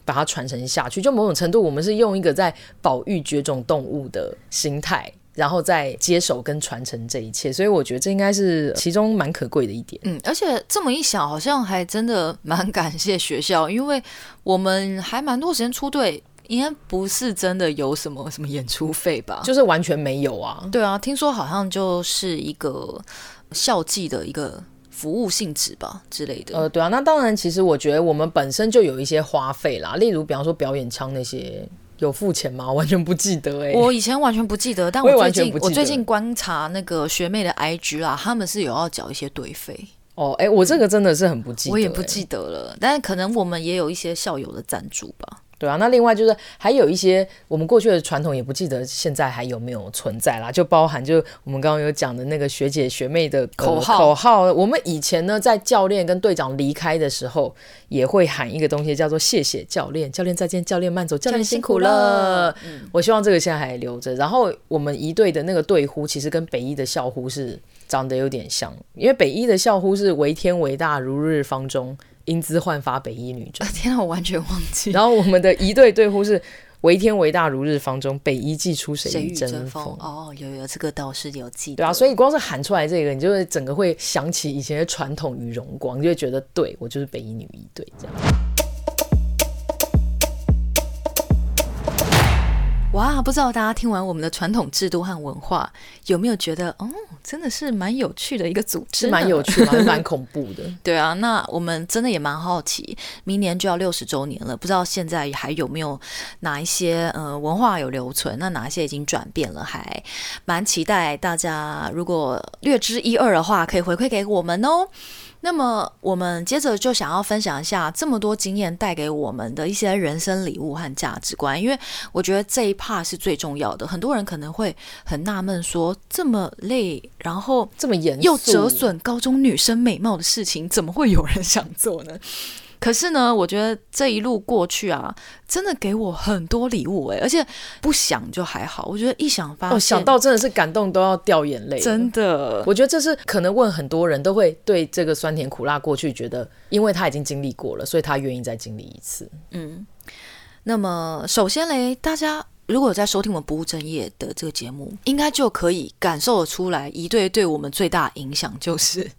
Speaker 2: 把它传承下去，就某种程度，我们是用一个在保育绝种动物的心态，然后再接手跟传承这一切，所以我觉得这应该是其中蛮可贵的一点。
Speaker 1: 嗯，而且这么一想，好像还真的蛮感谢学校，因为我们还蛮多时间出队，应该不是真的有什么什么演出费吧？
Speaker 2: 就是完全没有啊。
Speaker 1: 对啊，听说好像就是一个校际的一个。服务性质吧之类的。
Speaker 2: 呃，对啊，那当然，其实我觉得我们本身就有一些花费啦，例如比方说表演枪那些。有付钱吗？完全不记得哎、欸，
Speaker 1: 我以前完全不记得，但我最近我，我最近观察那个学妹的 IG 啦，他们是有要缴一些队费。
Speaker 2: 哦，哎、欸，我这个真的是很不记得、欸，
Speaker 1: 我也不记得了，但是可能我们也有一些校友的赞助吧。
Speaker 2: 对啊，那另外就是还有一些我们过去的传统，也不记得现在还有没有存在啦。就包含就我们刚刚有讲的那个学姐学妹的口号，口号。我们以前呢，在教练跟队长离开的时候，也会喊一个东西，叫做“谢谢教练，教练再见，教练慢走，教练辛苦了”。嗯，我希望这个现在还留着。然后我们一队的那个队呼，其实跟北一的校呼是长得有点像，因为北一的校呼是“为天为大，如日方中”。英姿焕发，北一女中。
Speaker 1: 天哪，我完全忘记。
Speaker 2: 然后我们的一队队呼是“为天为大，如日方中，北一既出，谁与争锋”。
Speaker 1: 哦，有有这个倒是有记得。
Speaker 2: 对啊，所以光是喊出来这个，你就会整个会想起以前的传统与荣光，你就会觉得对我就是北一女一队这样。
Speaker 1: 哇，不知道大家听完我们的传统制度和文化，有没有觉得，哦，真的是蛮有趣的一个组织，
Speaker 2: 是蛮有趣，蛮 蛮恐怖的。
Speaker 1: 对啊，那我们真的也蛮好奇，明年就要六十周年了，不知道现在还有没有哪一些呃文化有留存，那哪一些已经转变了，还蛮期待大家如果略知一二的话，可以回馈给我们哦。那么我们接着就想要分享一下这么多经验带给我们的一些人生礼物和价值观，因为我觉得这一 part 是最重要的。很多人可能会很纳闷，说这么累，然
Speaker 2: 后这么严，
Speaker 1: 又折损高中女生美貌的事情，怎么会有人想做呢？可是呢，我觉得这一路过去啊，真的给我很多礼物哎，而且不想就还好，我觉得一想发现，
Speaker 2: 哦，想到真的是感动都要掉眼泪，
Speaker 1: 真的。
Speaker 2: 我觉得这是可能问很多人都会对这个酸甜苦辣过去觉得，因为他已经经历过了，所以他愿意再经历一次。
Speaker 1: 嗯，那么首先嘞，大家。如果有在收听我们不务正业的这个节目，应该就可以感受得出来，一对对我们最大影响就是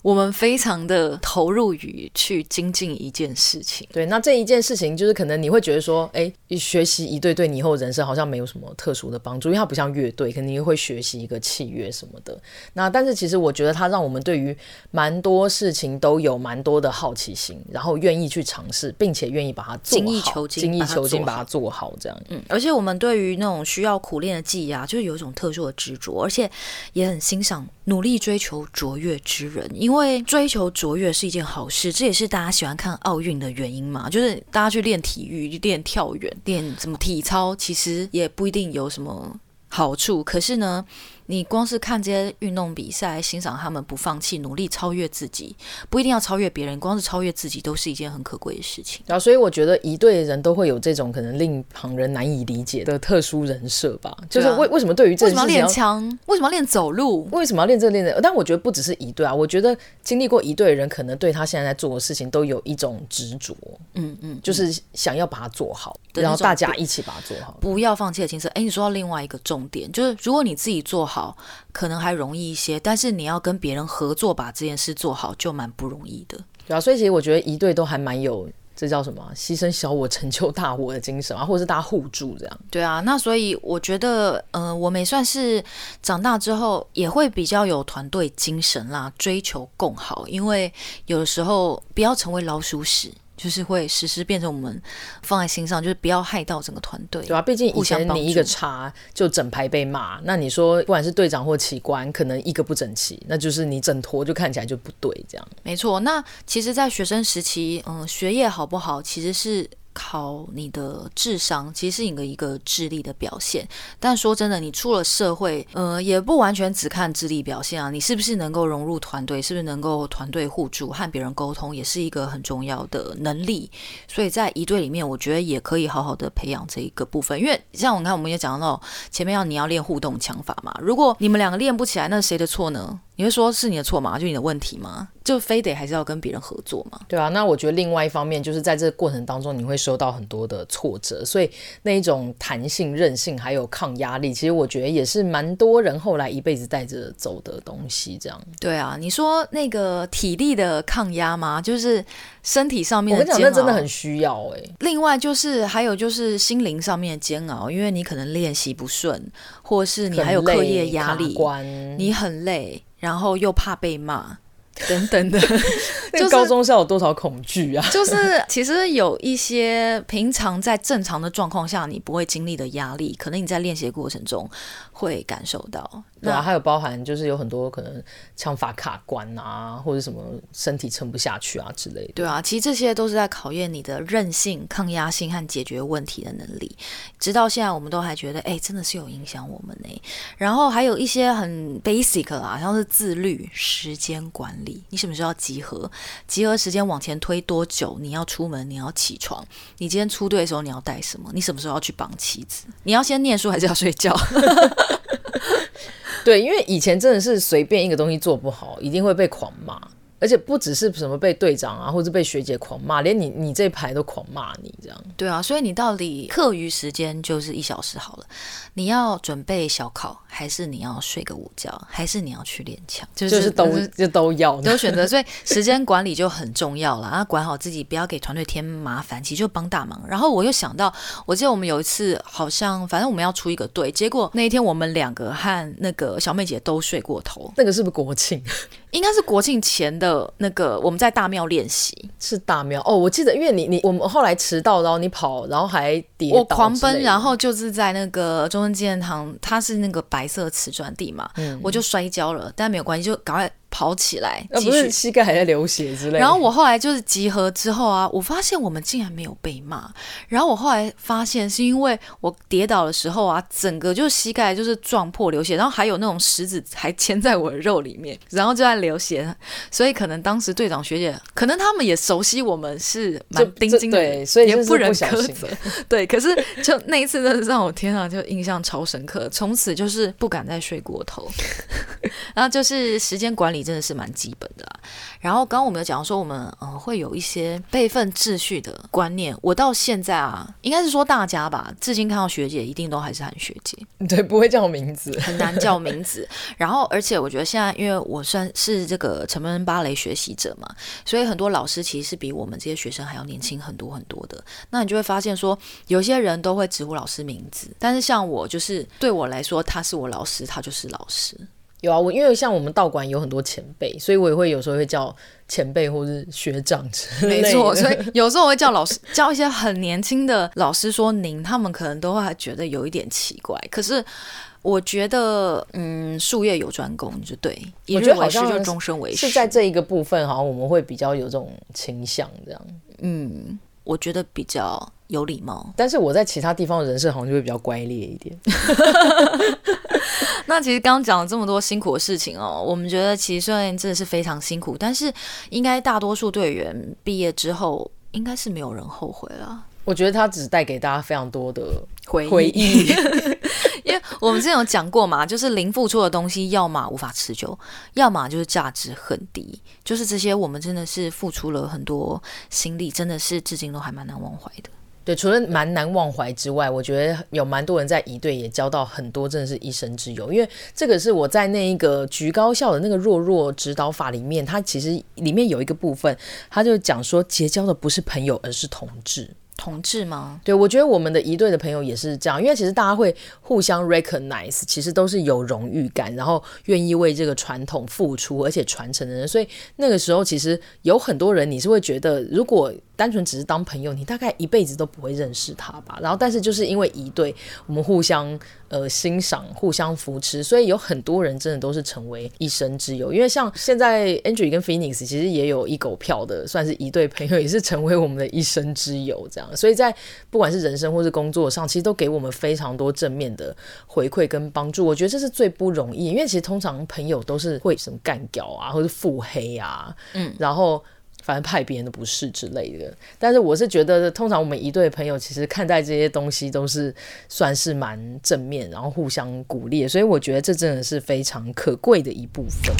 Speaker 1: 我们非常的投入于去精进一件事情。
Speaker 2: 对，那这一件事情就是可能你会觉得说，哎，学习一对对你以后人生好像没有什么特殊的帮助，因为它不像乐队，肯定会学习一个契约什么的。那但是其实我觉得它让我们对于蛮多事情都有蛮多的好奇心，然后愿意去尝试，并且愿意把它做好，精益求精，精益求精把它做好这样。
Speaker 1: 嗯，而且我们。我们对于那种需要苦练的技艺啊，就是有一种特殊的执着，而且也很欣赏努力追求卓越之人，因为追求卓越是一件好事，这也是大家喜欢看奥运的原因嘛。就是大家去练体育、练跳远、练什么体操，其实也不一定有什么好处，可是呢，你光是看这些运动比赛，欣赏他们不放弃，努力超越自己，不一定要超越别人，光是超越自己都是一件很可贵的事情。
Speaker 2: 然后，所以我觉得一队的人都会有这种可能令旁人难以理解的特殊人设吧。就是为为什么对于这
Speaker 1: 为什么要练枪？为什么要练走路？
Speaker 2: 为什么要练这个练那？但我觉得不只是一队啊，我觉得经历过一队的人，可能对他现在在做的事情都有一种执着。嗯嗯，就是想要把它做好，然后大家一起把它做好，
Speaker 1: 不要放弃的精神。哎，你说到另外一个重点，就是如果你自己做好。好，可能还容易一些，但是你要跟别人合作把这件事做好，就蛮不容易的。
Speaker 2: 对啊，所以其实我觉得一队都还蛮有这叫什么牺牲小我成就大我的精神啊，或者是大家互助这样。
Speaker 1: 对啊，那所以我觉得，呃，我们也算是长大之后也会比较有团队精神啦，追求共好，因为有的时候不要成为老鼠屎。就是会实时变成我们放在心上，就是不要害到整个团队，
Speaker 2: 对啊，毕竟以前你一个差就整排被骂，那你说不管是队长或旗官，可能一个不整齐，那就是你整坨就看起来就不对，这样。
Speaker 1: 没错，那其实，在学生时期，嗯，学业好不好，其实是。考你的智商，其实是你的一个智力的表现。但说真的，你出了社会，呃，也不完全只看智力表现啊。你是不是能够融入团队，是不是能够团队互助，和别人沟通，也是一个很重要的能力。所以在一队里面，我觉得也可以好好的培养这一个部分。因为像我看，我们也讲到前面要你要练互动枪法嘛。如果你们两个练不起来，那谁的错呢？你会说是你的错吗？就你的问题吗？就非得还是要跟别人合作吗？
Speaker 2: 对啊，那我觉得另外一方面就是在这个过程当中，你会受到很多的挫折，所以那一种弹性、韧性还有抗压力，其实我觉得也是蛮多人后来一辈子带着走的东西。这样。
Speaker 1: 对啊，你说那个体力的抗压吗？就是身体上面的煎熬，
Speaker 2: 我跟你讲，那真的很需要哎、欸。
Speaker 1: 另外就是还有就是心灵上面的煎熬，因为你可能练习不顺，或是你还有课业压力，你很累。然后又怕被骂，等等的，
Speaker 2: 就是高中是有多少恐惧啊？
Speaker 1: 就是其实有一些平常在正常的状况下你不会经历的压力，可能你在练习过程中会感受到。
Speaker 2: 对啊，还有包含就是有很多可能枪法卡关啊，或者什么身体撑不下去啊之类的。
Speaker 1: 对啊，其实这些都是在考验你的韧性、抗压性和解决问题的能力。直到现在，我们都还觉得，哎，真的是有影响我们呢。然后还有一些很 basic 啦，像是自律、时间管理。你什么时候要集合？集合时间往前推多久？你要出门，你要起床。你今天出队的时候，你要带什么？你什么时候要去绑旗子？你要先念书还是要睡觉？
Speaker 2: 对，因为以前真的是随便一个东西做不好，一定会被狂骂。而且不只是什么被队长啊，或者被学姐狂骂，连你你这排都狂骂你这样。
Speaker 1: 对啊，所以你到底课余时间就是一小时好了。你要准备小考，还是你要睡个午觉，还是你要去练枪？
Speaker 2: 就是、就是都就都要
Speaker 1: 都选择。所以时间管理就很重要了，啊，管好自己，不要给团队添麻烦，其实就帮大忙。然后我又想到，我记得我们有一次好像反正我们要出一个队，结果那一天我们两个和那个小妹姐都睡过头。
Speaker 2: 那个是不是国庆？
Speaker 1: 应该是国庆前的那个，我们在大庙练习，
Speaker 2: 是大庙哦。我记得，因为你你我们后来迟到，然后你跑，然后还跌倒，
Speaker 1: 我狂奔，然后就是在那个中正纪念堂，它是那个白色瓷砖地嘛，嗯，我就摔跤了，但没有关系，就赶快。跑起来，
Speaker 2: 啊、不是膝盖还在流血之类的。
Speaker 1: 然后我后来就是集合之后啊，我发现我们竟然没有被骂。然后我后来发现是因为我跌倒的时候啊，整个就是膝盖就是撞破流血，然后还有那种石子还嵌在我的肉里面，然后就在流血。所以可能当时队长学姐，可能他们也熟悉我们是蛮钉钉的，
Speaker 2: 对，所以
Speaker 1: 也不忍苛责。对，可是就那一次真的是让我天啊，就印象超深刻，从此就是不敢再睡过头。然后就是时间管理。真的是蛮基本的啊。然后刚刚我们有讲说，我们呃会有一些辈分秩序的观念。我到现在啊，应该是说大家吧，至今看到学姐，一定都还是喊学姐，
Speaker 2: 对，不会叫我名字，
Speaker 1: 很难叫名字。然后，而且我觉得现在，因为我算是这个成人芭蕾学习者嘛，所以很多老师其实是比我们这些学生还要年轻很多很多的。那你就会发现说，有些人都会直呼老师名字，但是像我，就是对我来说，他是我老师，他就是老师。
Speaker 2: 有啊，我因为像我们道馆有很多前辈，所以我也会有时候会叫前辈或是学长之类的。没错，
Speaker 1: 所以有时候我会叫老师，叫一些很年轻的老师说您，他们可能都会觉得有一点奇怪。可是我觉得，嗯，术业有专攻就对，
Speaker 2: 我觉得好像
Speaker 1: 就终身为师。
Speaker 2: 是在这一个部分，好像我们会比较有这种倾向，这样。
Speaker 1: 嗯，我觉得比较有礼貌。
Speaker 2: 但是我在其他地方的人设好像就会比较乖劣一点。
Speaker 1: 那其实刚刚讲了这么多辛苦的事情哦，我们觉得其实虽然真的是非常辛苦，但是应该大多数队员毕业之后，应该是没有人后悔了。
Speaker 2: 我觉得他只带给大家非常多的
Speaker 1: 回忆，因为我们之前有讲过嘛，就是零付出的东西，要么无法持久，要么就是价值很低，就是这些我们真的是付出了很多心力，真的是至今都还蛮难忘怀的。
Speaker 2: 对，除了蛮难忘怀之外，我觉得有蛮多人在一队也交到很多真的是一生之友。因为这个是我在那一个橘高校的那个弱弱指导法里面，它其实里面有一个部分，它就讲说结交的不是朋友，而是同志。
Speaker 1: 同志吗？
Speaker 2: 对，我觉得我们的一队的朋友也是这样，因为其实大家会互相 recognize，其实都是有荣誉感，然后愿意为这个传统付出，而且传承的人。所以那个时候，其实有很多人，你是会觉得，如果单纯只是当朋友，你大概一辈子都不会认识他吧。然后，但是就是因为一对，我们互相。呃，欣赏、互相扶持，所以有很多人真的都是成为一生之友。因为像现在 Andrew 跟 Phoenix 其实也有一狗票的，算是一对朋友，也是成为我们的一生之友。这样，所以在不管是人生或是工作上，其实都给我们非常多正面的回馈跟帮助。我觉得这是最不容易，因为其实通常朋友都是会什么干掉啊，或是腹黑啊，嗯，然后。反正派别人的不是之类的，但是我是觉得，通常我们一对朋友其实看待这些东西都是算是蛮正面，然后互相鼓励，所以我觉得这真的是非常可贵的一部分。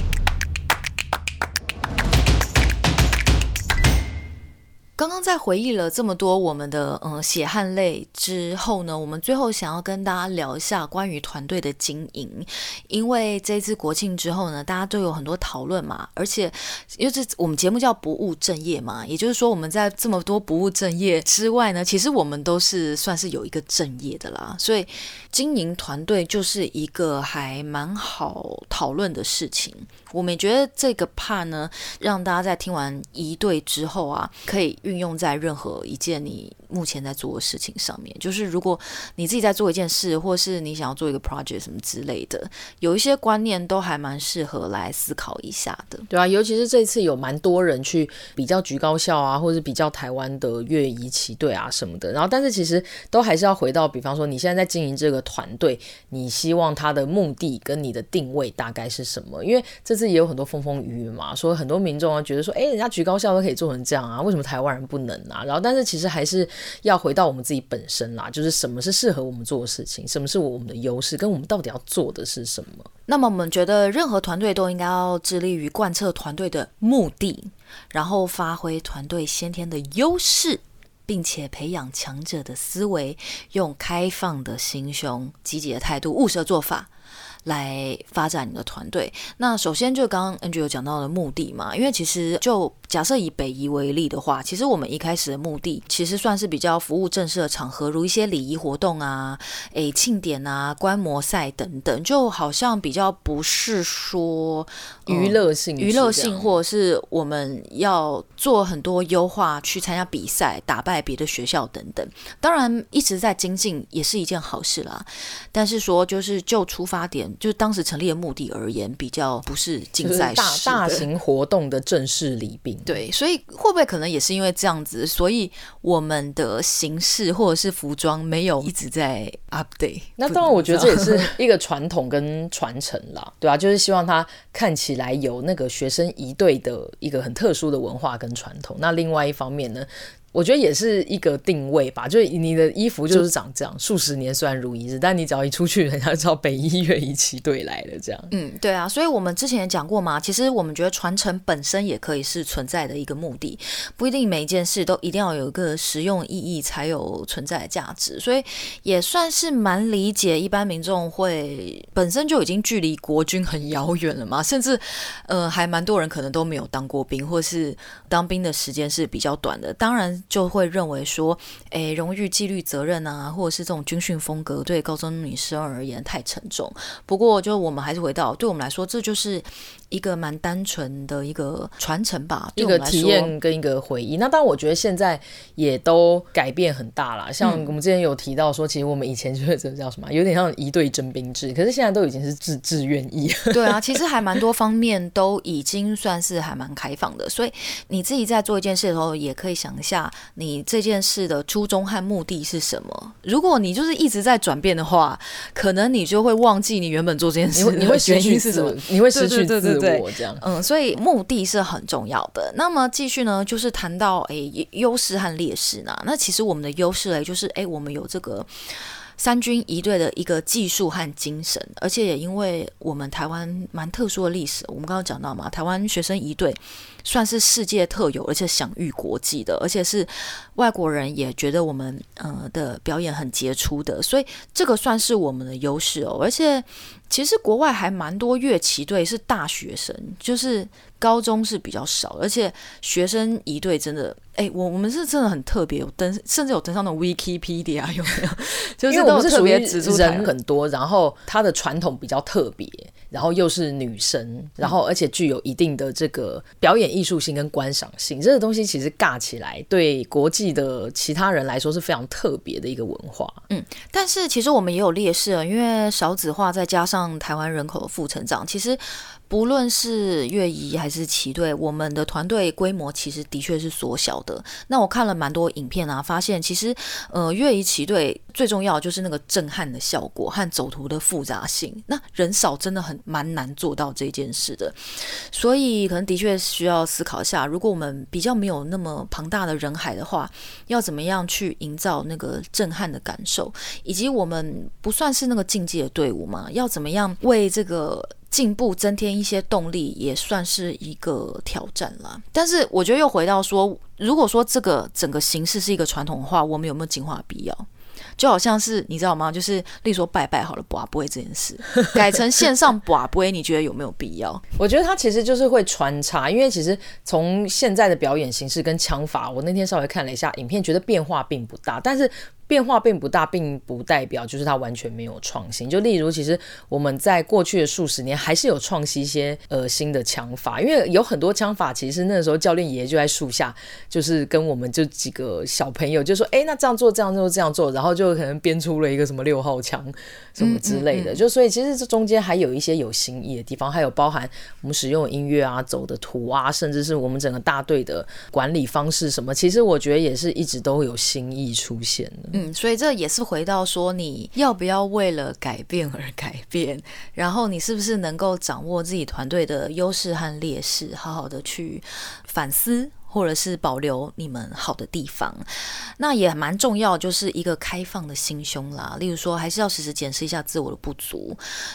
Speaker 1: 刚刚在回忆了这么多我们的嗯血汗泪之后呢，我们最后想要跟大家聊一下关于团队的经营，因为这次国庆之后呢，大家都有很多讨论嘛，而且因为这我们节目叫不务正业嘛，也就是说我们在这么多不务正业之外呢，其实我们都是算是有一个正业的啦，所以经营团队就是一个还蛮好讨论的事情。我们也觉得这个 part 呢，让大家在听完一队之后啊，可以运用在任何一件你目前在做的事情上面。就是如果你自己在做一件事，或是你想要做一个 project 什么之类的，有一些观念都还蛮适合来思考一下的。
Speaker 2: 对啊，尤其是这次有蛮多人去比较局高校啊，或者比较台湾的乐仪旗队啊什么的。然后，但是其实都还是要回到，比方说你现在在经营这个团队，你希望它的目的跟你的定位大概是什么？因为这次也有很多风风雨雨嘛，说很多民众啊觉得说，哎，人家局高校都可以做成这样啊，为什么台湾人不能啊？然后，但是其实还是要回到我们自己本身啦，就是什么是适合我们做的事情，什么是我们的优势，跟我们到底要做的是什么。
Speaker 1: 那么，我们觉得任何团队都应该要致力于贯彻团队的目的，然后发挥团队先天的优势，并且培养强者的思维，用开放的心胸、积极的态度、务实的做法。来发展你的团队。那首先就刚刚 Andrew 有讲到的目的嘛，因为其实就假设以北移为例的话，其实我们一开始的目的其实算是比较服务正式的场合，如一些礼仪活动啊、诶庆典啊、观摩赛等等，就好像比较不是说
Speaker 2: 娱乐性、
Speaker 1: 娱乐性，或者是我们要做很多优化去参加比赛、打败别的学校等等。当然一直在精进也是一件好事啦，但是说就是就出发点。就当时成立的目的而言，比较不是竞赛式
Speaker 2: 大大型活动的正式礼宾。
Speaker 1: 对，所以会不会可能也是因为这样子，所以我们的形式或者是服装没有一直在 update？
Speaker 2: 那当然，我觉得这也是 一个传统跟传承啦，对啊，就是希望它看起来有那个学生一队的一个很特殊的文化跟传统。那另外一方面呢？我觉得也是一个定位吧，就是你的衣服就是长这样，数十年虽然如一日，但你只要一出去，人家就知道北一乐仪旗队来了这样。
Speaker 1: 嗯，对啊，所以我们之前也讲过嘛，其实我们觉得传承本身也可以是存在的一个目的，不一定每一件事都一定要有一个实用意义才有存在的价值，所以也算是蛮理解一般民众会本身就已经距离国军很遥远了嘛，甚至呃还蛮多人可能都没有当过兵，或是当兵的时间是比较短的，当然。就会认为说，诶，荣誉、纪律、责任啊，或者是这种军训风格，对高中女生而言太沉重。不过，就我们还是回到，对我们来说，这就是。一个蛮单纯的一个传承吧，
Speaker 2: 一个体验跟一个回忆。那当然，我觉得现在也都改变很大了。像我们之前有提到说，其实我们以前就是这叫什么，有点像一队征兵制，可是现在都已经是自自愿意。
Speaker 1: 对啊，其实还蛮多方面都已经算是还蛮开放的。所以你自己在做一件事的时候，也可以想一下，你这件事的初衷和目的是什么。如果你就是一直在转变的话，可能你就会忘记你原本做这件事，
Speaker 2: 你会，你会失去是什么？你会失去自我。对，这样，
Speaker 1: 嗯，所以目的是很重要的。那么继续呢，就是谈到诶优势和劣势呢。那其实我们的优势嘞，就是诶我们有这个三军仪队的一个技术和精神，而且也因为我们台湾蛮特殊的历史，我们刚刚讲到嘛，台湾学生一队。算是世界特有，而且享誉国际的，而且是外国人也觉得我们呃的表演很杰出的，所以这个算是我们的优势哦。而且其实国外还蛮多乐器队是大学生，就是高中是比较少，而且学生一队真的，哎，我我们是真的很特别，有登甚至有登上的 Wikipedia 有没有？就是
Speaker 2: 我们是属于人很多，然后它的传统比较特别。然后又是女生，然后而且具有一定的这个表演艺术性跟观赏性，这个东西其实尬起来，对国际的其他人来说是非常特别的一个文化。
Speaker 1: 嗯，但是其实我们也有劣势啊，因为少子化再加上台湾人口的负成长，其实。不论是乐仪还是旗队，我们的团队规模其实的确是缩小的。那我看了蛮多影片啊，发现其实呃乐仪旗队最重要就是那个震撼的效果和走图的复杂性。那人少真的很蛮难做到这件事的，所以可能的确需要思考一下，如果我们比较没有那么庞大的人海的话，要怎么样去营造那个震撼的感受，以及我们不算是那个竞技的队伍嘛，要怎么样为这个。进步增添一些动力，也算是一个挑战啦。但是我觉得又回到说，如果说这个整个形式是一个传统的话，我们有没有进化的必要？就好像是你知道吗？就是例如说拜拜好了，刮不会这件事，改成线上刮不会，你觉得有没有必要？
Speaker 2: 我觉得它其实就是会穿插，因为其实从现在的表演形式跟枪法，我那天稍微看了一下影片，觉得变化并不大，但是。变化并不大，并不代表就是它完全没有创新。就例如，其实我们在过去的数十年还是有创新一些呃新的枪法，因为有很多枪法，其实那个时候教练爷爷就在树下，就是跟我们就几个小朋友就说：“哎，那这样做，这样做，这样做。”然后就可能编出了一个什么六号枪什么之类的。嗯嗯嗯。就所以其实这中间还有一些有新意的地方，还有包含我们使用音乐啊、走的图啊，甚至是我们整个大队的管理方式什么，其实我觉得也是一直都有新意出现的。
Speaker 1: 嗯，所以这也是回到说，你要不要为了改变而改变？然后你是不是能够掌握自己团队的优势和劣势，好好的去反思。或者是保留你们好的地方，那也蛮重要，就是一个开放的心胸啦。例如说，还是要时时检视一下自我的不足。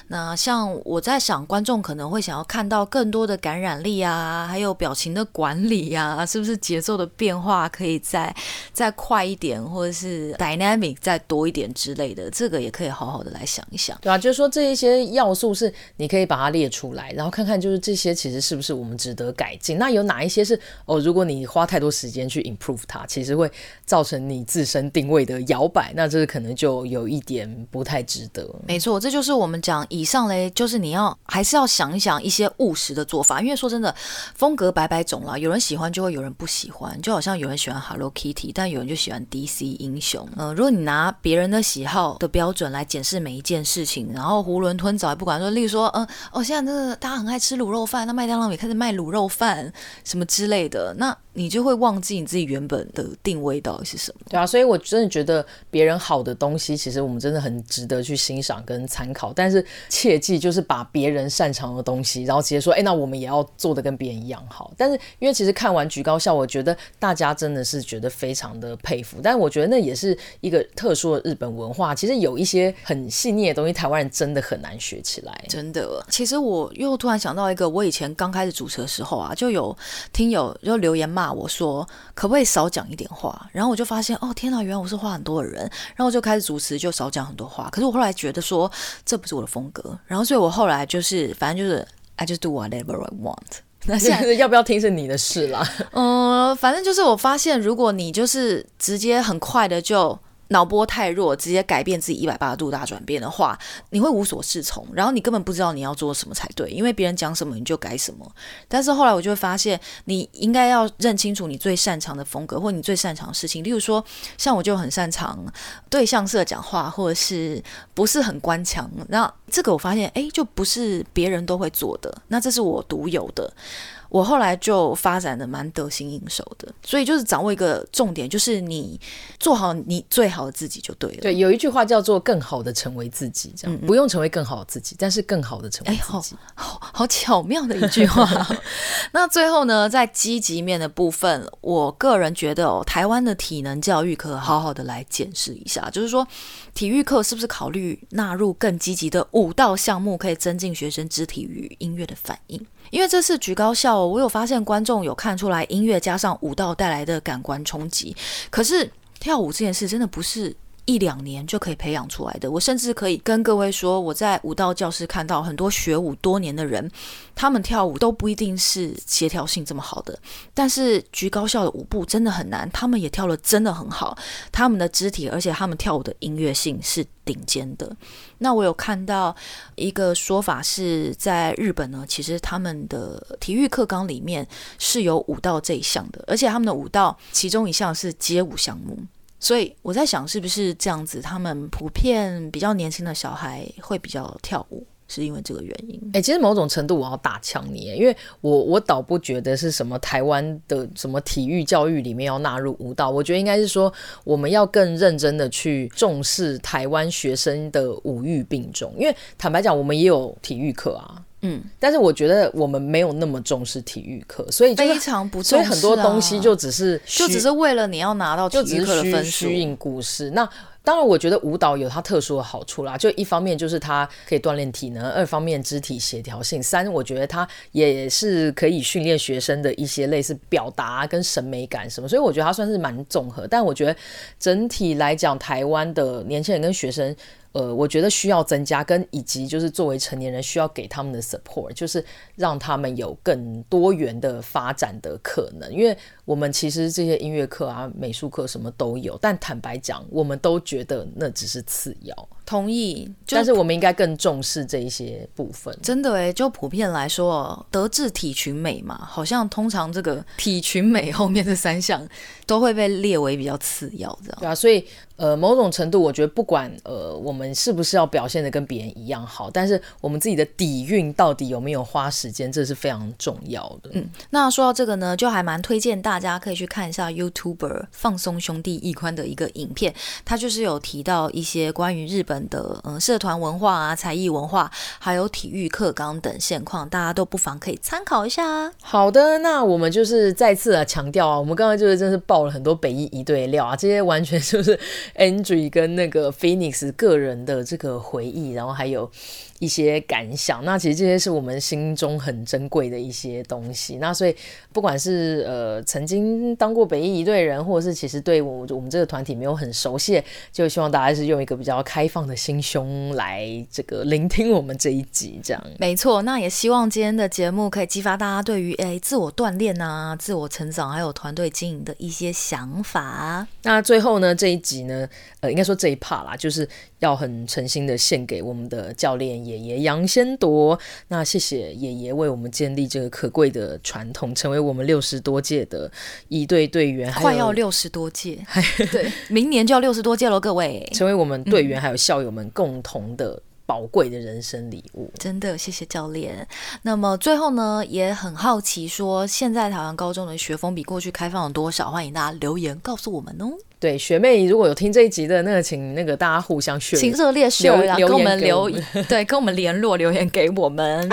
Speaker 1: 那像我在想，观众可能会想要看到更多的感染力啊，还有表情的管理啊，是不是节奏的变化可以再再快一点，或者是 dynamic 再多一点之类的？这个也可以好好的来想一想。
Speaker 2: 对啊，就是说这一些要素是你可以把它列出来，然后看看就是这些其实是不是我们值得改进。那有哪一些是哦？如果你你花太多时间去 improve 它，其实会造成你自身定位的摇摆，那这个可能就有一点不太值得。
Speaker 1: 没错，这就是我们讲以上嘞，就是你要还是要想一想一些务实的做法，因为说真的，风格百百种啦，有人喜欢就会有人不喜欢，就好像有人喜欢 Hello Kitty，但有人就喜欢 DC 英雄。嗯、如果你拿别人的喜好的标准来检视每一件事情，然后囫囵吞枣，不管说，例如说，嗯、哦，现在这个大家很爱吃卤肉饭，那麦当劳也开始卖卤肉饭什么之类的，那。你就会忘记你自己原本的定位到底是什么？
Speaker 2: 对啊，所以我真的觉得别人好的东西，其实我们真的很值得去欣赏跟参考。但是切记就是把别人擅长的东西，然后直接说，哎，那我们也要做的跟别人一样好。但是因为其实看完举高校，我觉得大家真的是觉得非常的佩服。但是我觉得那也是一个特殊的日本文化，其实有一些很细腻的东西，台湾人真的很难学起来。
Speaker 1: 真的，其实我又突然想到一个，我以前刚开始主持的时候啊，就有听友就留言骂。骂我说可不可以少讲一点话？然后我就发现哦天哪，原来我是话很多的人。然后我就开始主持，就少讲很多话。可是我后来觉得说这不是我的风格。然后所以我后来就是反正就是 I just do whatever I want。
Speaker 2: 那现在要不要听是你的事啦。
Speaker 1: 嗯，反正就是我发现，如果你就是直接很快的就。脑波太弱，直接改变自己一百八十度大转变的话，你会无所适从，然后你根本不知道你要做什么才对，因为别人讲什么你就改什么。但是后来我就会发现，你应该要认清楚你最擅长的风格，或你最擅长的事情。例如说，像我就很擅长对象式的讲话，或者是不是很官腔。那这个我发现，哎，就不是别人都会做的，那这是我独有的。我后来就发展的蛮得心应手的，所以就是掌握一个重点，就是你做好你最好的自己就对了。
Speaker 2: 对，有一句话叫做“更好的成为自己”，这样、不用成为更好的自己，但是更好的成为自己。
Speaker 1: 哎，好好好巧妙的一句话。那最后呢，在积极面的部分，我个人觉得哦，台湾的体能教育可好好的来检视一下，就是说体育课是不是考虑纳入更积极的舞蹈项目，可以增进学生肢体与音乐的反应。因为这次举高校，我有发现观众有看出来音乐加上舞蹈带来的感官冲击。可是跳舞这件事真的不是一两年就可以培养出来的。我甚至可以跟各位说，我在舞蹈教室看到很多学舞多年的人，他们跳舞都不一定是协调性这么好的。但是局高校的舞步真的很难，他们也跳得真的很好，他们的肢体，而且他们跳舞的音乐性是顶尖的。那我有看到一个说法是在日本呢，其实他们的体育课纲里面是有舞蹈这一项的，而且他们的舞蹈其中一项是街舞项目。所以我在想，是不是这样子，他们普遍比较年轻的小孩会比较跳舞。是因为这个原因，
Speaker 2: 哎、其实某种程度我要打枪你，因为我我倒不觉得是什么台湾的什么体育教育里面要纳入舞蹈，我觉得应该是说我们要更认真的去重视台湾学生的五育并重，因为坦白讲，我们也有体育课啊。嗯，但是我觉得我们没有那么重视体育课，所以
Speaker 1: 非常不重视、啊，
Speaker 2: 所以很多东西就只是
Speaker 1: 就只是为了你要拿到体育课的分数，
Speaker 2: 虚应故事。那当然，我觉得舞蹈有它特殊的好处啦，就一方面就是它可以锻炼体能，二方面肢体协调性，三我觉得它也是可以训练学生的一些类似表达跟审美感什么，所以我觉得它算是蛮综合。但我觉得整体来讲，台湾的年轻人跟学生。呃，我觉得需要增加，跟以及就是作为成年人需要给他们的 support，就是让他们有更多元的发展的可能。因为我们其实这些音乐课啊、美术课什么都有，但坦白讲，我们都觉得那只是次要。
Speaker 1: 同意，
Speaker 2: 但是我们应该更重视这一些部分。
Speaker 1: 真的诶，就普遍来说，德智体群美嘛，好像通常这个 体群美后面的三项都会被列为比较次要，这样。
Speaker 2: 对啊，所以呃，某种程度，我觉得不管呃，我们是不是要表现的跟别人一样好，但是我们自己的底蕴到底有没有花时间，这是非常重要的。
Speaker 1: 嗯，那说到这个呢，就还蛮推荐大家可以去看一下 YouTuber 放松兄弟易宽的一个影片，他就是有提到一些关于日本。的嗯，社团文化啊，才艺文化，还有体育课纲等现况，大家都不妨可以参考一下啊。
Speaker 2: 好的，那我们就是再次的强调啊，我们刚刚就是真是爆了很多北一一对料啊，这些完全就是 Andrew 跟那个 Phoenix 个人人的这个回忆，然后还有。一些感想，那其实这些是我们心中很珍贵的一些东西。那所以，不管是呃曾经当过北一一队人，或者是其实对我我们这个团体没有很熟悉，就希望大家是用一个比较开放的心胸来这个聆听我们这一集，这样。
Speaker 1: 没错，那也希望今天的节目可以激发大家对于诶自我锻炼啊、自我成长还有团队经营的一些想法。
Speaker 2: 那最后呢，这一集呢，呃，应该说这一 part 啦，就是。要很诚心的献给我们的教练爷爷杨先铎，那谢谢爷爷为我们建立这个可贵的传统，成为我们六十多届的一队队员，
Speaker 1: 快要六十多届，对，明年就要六十多届了，各位，
Speaker 2: 成为我们队员还有校友们共同的宝贵的人生礼物，
Speaker 1: 真的谢谢教练。那么最后呢，也很好奇说，现在台湾高中的学风比过去开放了多少？欢迎大家留言告诉我们哦。
Speaker 2: 对，学妹如果有听这一集的那个，请那个大家互相学，
Speaker 1: 请热烈学，跟我们留，对，跟我们联络留言给我们。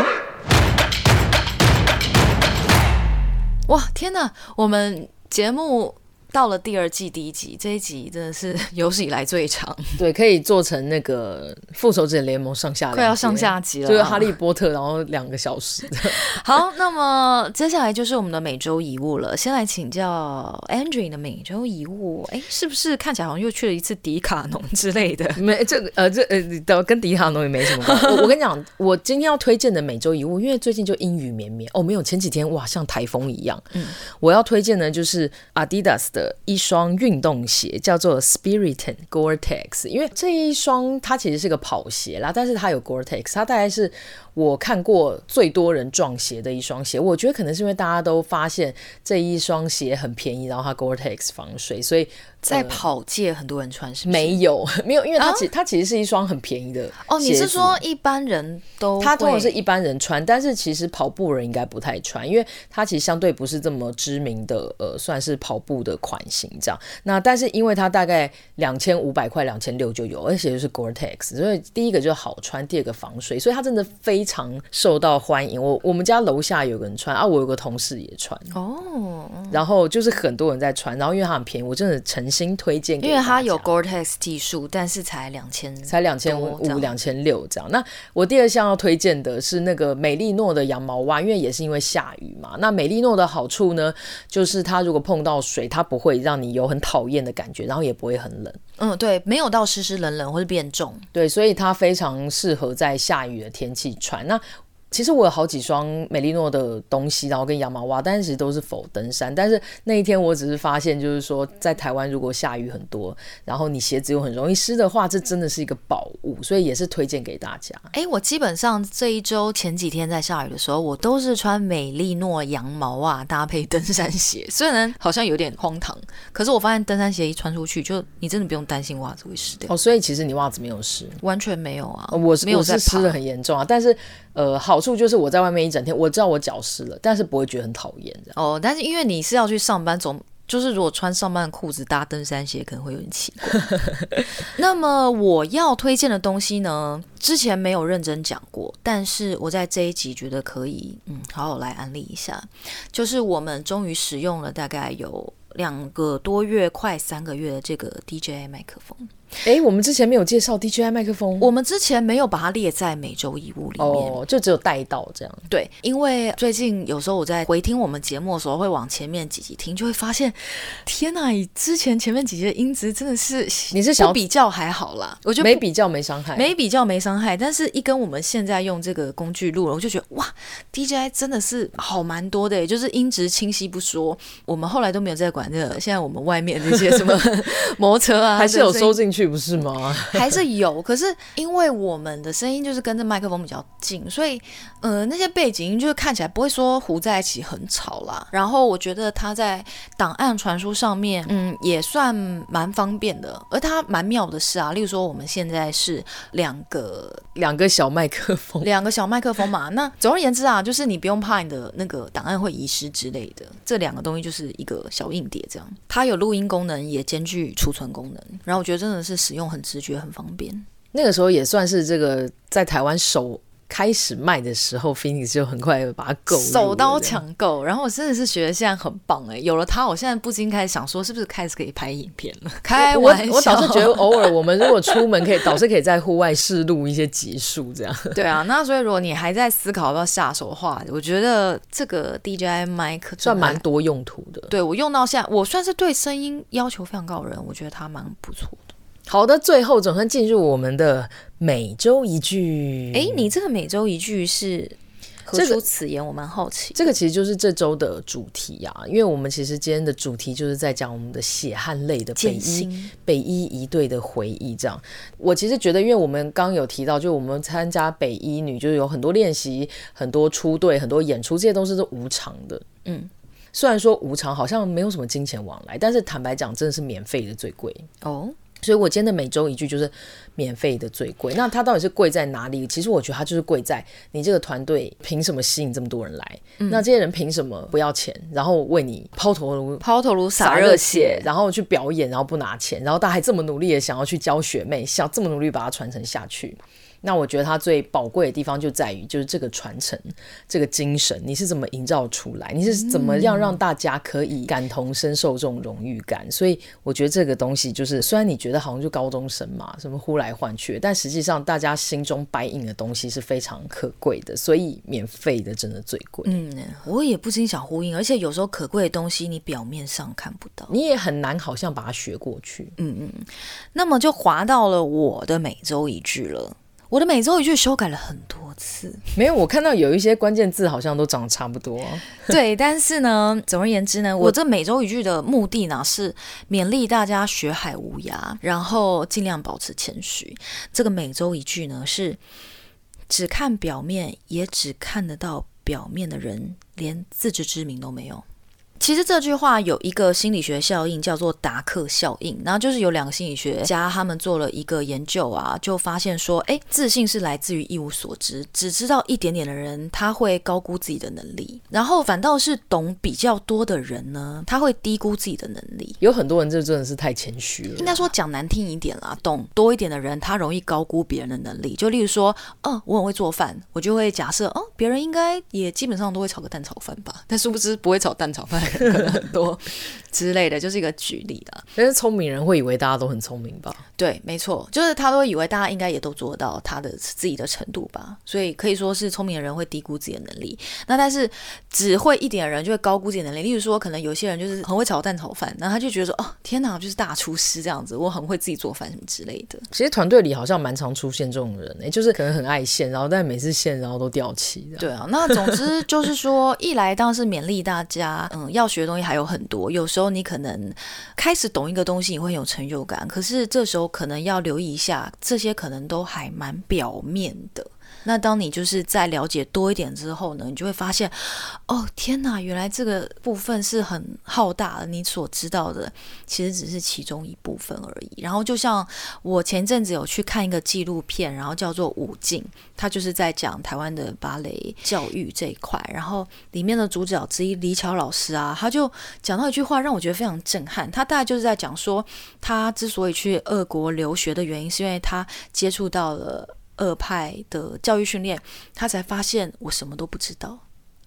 Speaker 1: 哇，天哪，我们节目。到了第二季第一集，这一集真的是 有史以来最长。
Speaker 2: 对，可以做成那个复仇者联盟上下，
Speaker 1: 快要上下集了，
Speaker 2: 就是哈利波特，然后两个小时。
Speaker 1: 好，那么接下来就是我们的每周遗物了。先来请教 Andrew 的每周遗物，哎，是不是看起来好像又去了一次迪卡侬之类的？
Speaker 2: 没，这个呃，这呃，跟迪卡侬也没什么关系。我我跟你讲，我今天要推荐的每周遗物，因为最近就阴雨绵绵哦，没有前几天哇，像台风一样。嗯，我要推荐的就是 Adidas 的。的一双运动鞋叫做 Spiriton Gore-Tex，因为这一双它其实是个跑鞋啦，但是它有 Gore-Tex，它大概是我看过最多人撞鞋的一双鞋。我觉得可能是因为大家都发现这一双鞋很便宜，然后它 Gore-Tex 防水，所以。
Speaker 1: 在跑界很多人穿是，是
Speaker 2: 没有没有，因为它其、啊、它其实是一双很便宜的
Speaker 1: 哦。你是说一般人都？
Speaker 2: 它通常是一般人穿，但是其实跑步人应该不太穿，因为它其实相对不是这么知名的呃，算是跑步的款型这样。那但是因为它大概两千五百块、两千六就有，而且就是 Gore-Tex，所以第一个就好穿，第二个防水，所以它真的非常受到欢迎。我我们家楼下有个人穿啊，我有个同事也穿哦，然后就是很多人在穿，然后因为它很便宜，我真的诚心推荐，
Speaker 1: 因为它有 Gore-Tex 技术，但是才两千，
Speaker 2: 才两千五、两千六这样。那我第二项要推荐的是那个美利诺的羊毛袜，因为也是因为下雨嘛。那美利诺的好处呢，就是它如果碰到水，它不会让你有很讨厌的感觉，然后也不会很冷。
Speaker 1: 嗯，对，没有到湿湿冷冷或者变重。
Speaker 2: 对，所以它非常适合在下雨的天气穿。那其实我有好几双美利诺的东西，然后跟羊毛袜，但是其实都是否登山。但是那一天我只是发现，就是说在台湾如果下雨很多，然后你鞋子又很容易湿的话，这真的是一个宝物，所以也是推荐给大家。
Speaker 1: 哎，我基本上这一周前几天在下雨的时候，我都是穿美利诺羊毛袜搭配登山鞋，虽然好像有点荒唐，可是我发现登山鞋一穿出去，就你真的不用担心袜子会湿掉。
Speaker 2: 哦，所以其实你袜子没有湿？
Speaker 1: 完全没有啊，
Speaker 2: 我是我是湿的很严重啊，但是。呃，好处就是我在外面一整天，我知道我脚湿了，但是不会觉得很讨厌这样。
Speaker 1: 哦，但是因为你是要去上班，总就是如果穿上班的裤子搭登山鞋，可能会有点奇怪。那么我要推荐的东西呢，之前没有认真讲过，但是我在这一集觉得可以，嗯，好好来安利一下，就是我们终于使用了大概有两个多月，快三个月的这个 DJI 麦克风。
Speaker 2: 哎，我们之前没有介绍 DJI 麦克风，
Speaker 1: 我们之前没有把它列在每周一物里面，
Speaker 2: 哦，就只有带到这样。
Speaker 1: 对，因为最近有时候我在回听我们节目的时候，会往前面几集听，就会发现，天哪，你之前前面几集的音质真的是，
Speaker 2: 你是想
Speaker 1: 比较还好啦，我觉得
Speaker 2: 没比较没伤害，
Speaker 1: 没比较没伤害，但是一跟我们现在用这个工具录了，我就觉得哇，DJI 真的是好蛮多的，就是音质清晰不说，我们后来都没有再管这个，现在我们外面那些什么 摩托车啊，
Speaker 2: 还是有收进去。去不是吗？
Speaker 1: 还是有，可是因为我们的声音就是跟着麦克风比较近，所以呃那些背景音就是看起来不会说糊在一起很吵啦。然后我觉得它在档案传输上面，嗯，也算蛮方便的。而它蛮妙的是啊，例如说我们现在是两个
Speaker 2: 两个小麦克风，
Speaker 1: 两个小麦克风嘛。那总而言之啊，就是你不用怕你的那个档案会遗失之类的。这两个东西就是一个小硬碟，这样它有录音功能，也兼具储存功能。然后我觉得真的是。是使用很直觉，很方便。
Speaker 2: 那个时候也算是这个在台湾首开始卖的时候，Phoenix 就很快把它购，
Speaker 1: 手刀抢购。然后我真的是觉得现在很棒哎，有了它，我现在不禁开始想说，是不是开始可以拍影片了？开玩笑，
Speaker 2: 我，我倒是觉得偶尔我们如果出门可以，倒是可以在户外试录一些集数这样。
Speaker 1: 对啊，那所以如果你还在思考要不要下手的话，我觉得这个 DJI Mic
Speaker 2: 算蛮多用途的。
Speaker 1: 对，我用到现在，我算是对声音要求非常高的人，我觉得它蛮不错的。
Speaker 2: 好的，最后总算进入我们的每周一句。
Speaker 1: 哎，你这个每周一句是何出此言？我蛮好奇。
Speaker 2: 这个其实就是这周的主题呀、啊，因为我们其实今天的主题就是在讲我们的血汗泪的北一北一一队的回忆。这样，我其实觉得，因为我们刚有提到，就我们参加北一女，就是有很多练习、很多出队、很多演出，这些都是无偿的。嗯，虽然说无偿好像没有什么金钱往来，但是坦白讲，真的是免费的最贵哦。所以，我今天的每周一句就是免费的最贵。那它到底是贵在哪里？其实我觉得它就是贵在你这个团队凭什么吸引这么多人来？嗯、那这些人凭什么不要钱，然后为你抛头颅、
Speaker 1: 抛头颅洒热血，
Speaker 2: 然后去表演，然后不拿钱，然后大家还这么努力的想要去教学妹，想这么努力把它传承下去。那我觉得它最宝贵的地方就在于，就是这个传承，这个精神，你是怎么营造出来？你是怎么样让大家可以感同身受这种荣誉感？嗯、所以我觉得这个东西就是，虽然你觉得好像就高中生嘛，什么呼来唤去，但实际上大家心中白印的东西是非常可贵的，所以免费的真的最贵。
Speaker 1: 嗯，我也不禁想呼应，而且有时候可贵的东西你表面上看不到，
Speaker 2: 你也很难好像把它学过去。
Speaker 1: 嗯嗯，那么就滑到了我的每周一句了。我的每周一句修改了很多次，
Speaker 2: 没有，我看到有一些关键字好像都长得差不多。
Speaker 1: 对，但是呢，总而言之呢，我这每周一句的目的呢是勉励大家学海无涯，然后尽量保持谦虚。这个每周一句呢是只看表面，也只看得到表面的人，连自知之明都没有。其实这句话有一个心理学效应，叫做达克效应。然后就是有两个心理学家，他们做了一个研究啊，就发现说，哎，自信是来自于一无所知，只知道一点点的人，他会高估自己的能力；然后反倒是懂比较多的人呢，他会低估自己的能力。
Speaker 2: 有很多人就真的是太谦虚了。
Speaker 1: 应该说讲难听一点啦，懂多一点的人，他容易高估别人的能力。就例如说，哦，我很会做饭，我就会假设，哦，别人应该也基本上都会炒个蛋炒饭吧，但殊不知不会炒蛋炒饭。可能很多。之类的，就是一个举例的。
Speaker 2: 但是聪明人会以为大家都很聪明吧？
Speaker 1: 对，没错，就是他都会以为大家应该也都做到他的自己的程度吧。所以可以说是聪明的人会低估自己的能力。那但是只会一点的人就会高估自己的能力。例如说，可能有些人就是很会炒蛋炒饭，然后他就觉得说：“哦，天哪，就是大厨师这样子，我很会自己做饭什么之类的。”
Speaker 2: 其实团队里好像蛮常出现这种人，哎，就是可能很爱现，然后但每次现然后都掉漆。
Speaker 1: 对啊，那总之就是说，一来当然是勉励大家，嗯，要学的东西还有很多，有时时候你可能开始懂一个东西，你会有成就感。可是这时候可能要留意一下，这些可能都还蛮表面的。那当你就是在了解多一点之后呢，你就会发现，哦天哪，原来这个部分是很浩大的。你所知道的其实只是其中一部分而已。然后就像我前阵子有去看一个纪录片，然后叫做《舞径》，它就是在讲台湾的芭蕾教育这一块。然后里面的主角之一李巧老师啊，他就讲到一句话，让我觉得非常震撼。他大概就是在讲说，他之所以去俄国留学的原因，是因为他接触到了。俄派的教育训练，他才发现我什么都不知道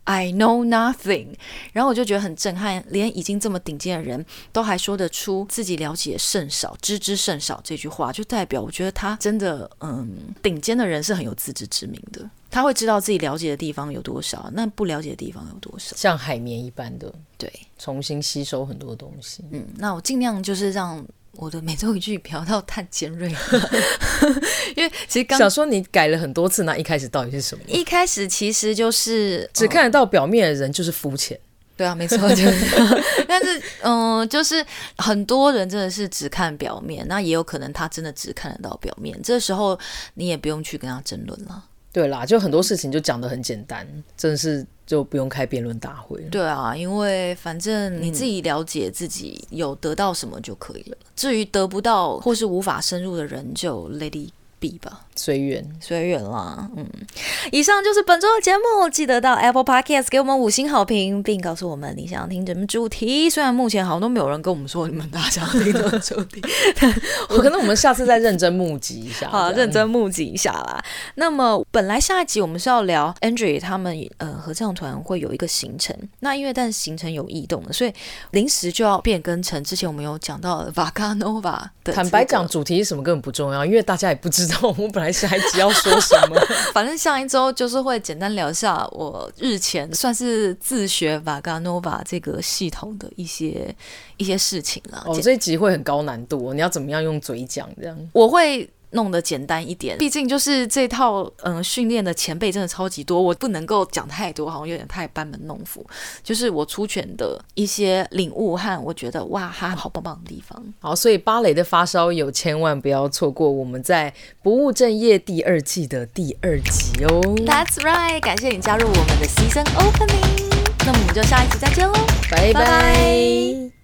Speaker 1: I know nothing。然后我就觉得很震撼，连已经这么顶尖的人都还说得出自己了解甚少、知之甚少这句话，就代表我觉得他真的，嗯，顶尖的人是很有自知之明的。他会知道自己了解的地方有多少，那不了解的地方有多少，
Speaker 2: 像海绵一般的，
Speaker 1: 对，
Speaker 2: 重新吸收很多东西。
Speaker 1: 嗯，那我尽量就是让。我的每周一句不要到太尖锐，因为其实刚
Speaker 2: 想说你改了很多次，那一开始到底是什么？
Speaker 1: 一开始其实就是
Speaker 2: 只看得到表面的人就是肤浅，
Speaker 1: 对啊，没错，就是。但是嗯，就是很多人真的是只看表面，那也有可能他真的只看得到表面，这时候你也不用去跟他争论了。
Speaker 2: 对啦，就很多事情就讲的很简单，真的是就不用开辩论大会。
Speaker 1: 对啊，因为反正你自己了解自己有得到什么就可以了，至于得不到或是无法深入的人，就 Lady be 吧。
Speaker 2: 随缘，
Speaker 1: 随缘啦。嗯，以上就是本周的节目，记得到 Apple Podcast 给我们五星好评，并告诉我们你想要听什么主题。虽然目前好像都没有人跟我们说你们大家听什么主题，
Speaker 2: 我可能我们下次再认真募集一下，
Speaker 1: 好，认真募集一下啦。那么本来下一集我们是要聊 Andrew 他们呃合唱团会有一个行程，那因为但是行程有异动的，所以临时就要变更成之前我们有讲到的 Vaga Nova 的。
Speaker 2: 坦白讲，主题是什么根本不重要，因为大家也不知道我们本来。下一集要说什么？
Speaker 1: 反正上一周就是会简单聊一下我日前算是自学 Vaga Nova 这个系统的一些一些事情了。
Speaker 2: 哦，这一集会很高难度，你要怎么样用嘴讲这样？
Speaker 1: 我会。弄得简单一点，毕竟就是这套嗯训练的前辈真的超级多，我不能够讲太多，好像有点太班门弄斧。就是我出拳的一些领悟和我觉得哇哈好棒棒的地方。
Speaker 2: 好，所以芭蕾的发烧友千万不要错过我们在不务正业第二季的第二集哦。
Speaker 1: That's right，感谢你加入我们的 Season Opening，那么我们就下一集再见喽，拜拜。